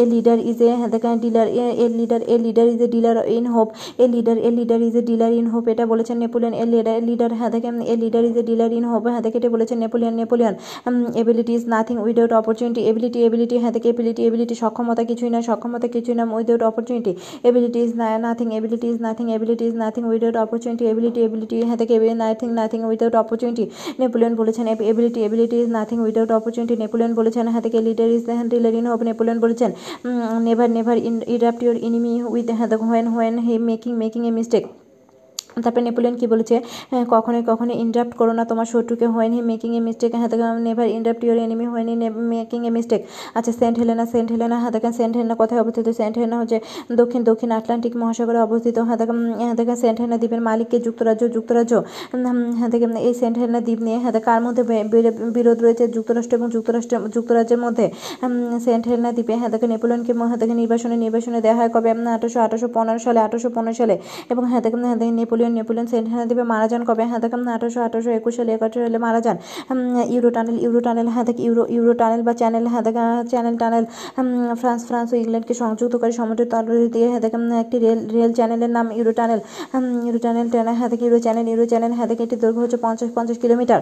A leader is a হ্যাঁ দেখ dealer a leader a leader is a dealer in hope a leader a leader is a dealer in hope এটা বলেছেন নেপোলিয়ন, এ লিডার লিডার হ্যাঁ দেখেন, a leader is a dealer in hope হ্যাঁ দেখে এটা বলেছেন Napoleon Napoleon ability is nothing without opportunity ability ability হ্যাঁ দেখে এবিলিটি এবিলিটি সক্ষমতা কিছুই না সক্ষমতা কিছুই না without opportunity ability is nothing ability is nothing ability is nothing without opportunity ability ability হ্যাঁ দেখে nothing nothing without opportunity Napoleon বলেছেন ability ability is nothing without opportunity Napoleon বলেছেন হ্যাঁ দেখে leader is dealer in hope Napoleon বলেছেন never never in your your enemy with when when he making making a mistake. তারপরে নেপোলিয়ন কি বলেছে? কখনোই কখনোই ইন্টারাপ্ট করো না, তোমার শত্রুকে হয়নি মেকিং এ মিস্টেক দেখেন never interrupt your enemy when making a mistake আচ্ছা সেন্ট হেলেনা সেন্ট হেলেনা দেখেন সেন্ট হেলেনা কোথায় অবস্থিত? সেন্ট হেলেনা হচ্ছে দক্ষিণ দক্ষিণ আটলান্টিক মহাসাগরে অবস্থিত। হ্যাঁ দেখেন সেন্ট হেলেনা দ্বীপের মালিককে যুক্তরাজ্য যুক্তরাজ্য দেখেন এই সেন্ট হেলেনা দ্বীপ নিয়ে হ্যাঁ কার মধ্যে বিরোধ রয়েছে? যুক্তরাষ্ট্র এবং যুক্তরাষ্ট্র, যুক্তরাজ্যের মধ্যে। সেন্ট হেলেনা দ্বীপে দেখেন নেপোলিয়নকে দেখেন নির্বাসনে নির্বাসনে দেওয়া হয় কবে? আঠারোশো আঠারোশো পনেরো সালে, আঠারোশো পনেরো সালে। এবং হ্যাঁ দেখেন নেপোলিয়ন নেপোলিয়ন সেন্ট দ্বীপে মারা যান কবে? হ্যাঁ দেখেন আঠারোশো আঠারোশো একুশ সালে একাত্তর সালে মারা যান। ইউরো টানেল ইউরো টানেল হ্যাঁ দেখ, ইউরো ইউরো টানেল বা চ্যানেল হ্যাঁ দেখ, চ্যানেল টানেল ফ্রান্স ফ্রান্স ও ইংল্যান্ডকে সংযুক্ত করে সমুদ্রের তলদেশ দিয়ে হ্যাঁ দেখেন একটি রেল রেল চ্যানেলের নাম Euro Tunnel. Euro Tunnel Tunnel হ্যাঁ দেখ, ইউরো চ্যানেল ইউরো চ্যানেল হ্যাঁ দেখ এটি দৈর্ঘ্য হচ্ছে পঞ্চাশ পঞ্চাশ কিলোমিটার।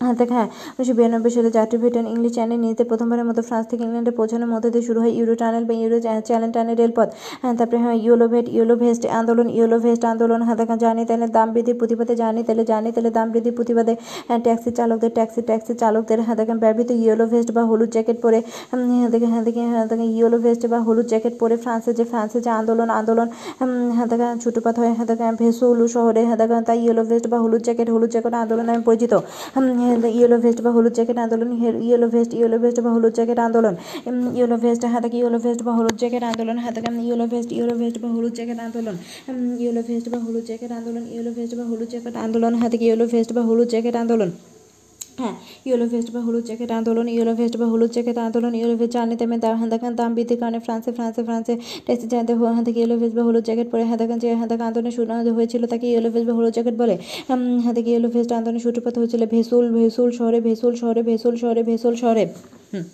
দেখ হ্যাঁ উনিশশো বিরানব্বই সালে যাত্রী ব্রিটেন ইংলিশ চ্যানেল নিতে প্রথমবারের মতো ফ্রান্স থেকে ইংল্যান্ডে পৌঁছানোর মধ্যে দিয়ে শুরু হয় ইউরো টানেল বা ইউরো চ্যানেল টানেল রেলপথ। হ্যাঁ তারপরে হ্যাঁ ইউলো ভেট ইউলো ভেস্ট আন্দোলন ইউলো ভেস্ট আন্দোলন। হ্যাঁ দেখা জানি তাহলে দাম বৃদ্ধির প্রতিবাদে, জানি তাহলে জানি তাহলে দাম বৃদ্ধির প্রতিবাদে হ্যাঁ ট্যাক্সি চালকদের, ট্যাক্সি ট্যাক্সি চালকদের হ্যাঁ দেখেন ব্যবহৃত ইয়েলো ভেস্ট বা হলুদ জ্যাকেট পরে হ্যাঁ দেখে হ্যাঁ দেখে হ্যাঁ দেখেন ইয়েলো ভেস্ট বা হলুদ জ্যাকেট পরে ফ্রান্সের যে ফ্রান্সের যে আন্দোলন আন্দোলন হ্যাঁ দেখেন ছুটুপাত হয় হ্যাঁ দেখেন ভেসুলু শহরে হ্যাঁ দেখেন তাই ইয়েলো ভেস্ট বা হলুদ জ্যাকেট হলুদ জ্যাকেট আন্দোলন নামে পরিচিত। ইয়েলো ভেস্ট বা হলুদ জ্যাকেট আন্দোলন ইয়েলো ভেস্ট ইয়েলো ভেস্ট বা হলুদ জ্যাকেট আন্দোলন। ইয়েলো ভেস্ট হাতে ইয়েলো ভেস্ট বা হলুদ জ্যাকেট আন্দোলন হাতে ইয়েলো ভেস্ট ইয়েলো ভেস্ট বা হলুদ জ্যাকেট আন্দোলন। ইয়েলো ভেস্ট বা হলুদ জ্যাকেট আন্দোলন, ইয়েলো ভেস্ট বা হলুদ জ্যাকেট আন্দোলন হাতে ইয়েলো ভেস্ট বা হলুদ জ্যাকেট আন্দোলন। হ্যাঁ ইয়েলো ভেস্ট বা হলুদ জ্যাকেট আন্দোলন ইয়েলো ভেস্ট বা হলুদ জ্যাকেট আন্দোলন ইয়েলো ভেস্ট জানি তেমন দাম হ্যাঁ দেখেন, দাম বৃদ্ধির কারণে ফ্রান্সে ফ্রান্সে ফ্রান্সে ট্যাক্সি জানতে হ্যাঁ থেকে ইয়েলো ভেস্ট বা হলুদ জ্যাকেট পরে হ্যাঁ দেখেন যে হ্যাঁ দেখেন আন্দোলন শুরু হয়েছিল তাকে ইয়েলো ভেস্ট বা হলুদ জ্যাকেট বলে। হ্যাঁ থেকে ইয়েলো ভেস্ট আন্দোলনের সূত্রপাত হয়েছিল ভেসুল ভেসুল শহরে ভেসুল শহরে ভেসুল শহরে ভেসুল শহরে। হুম।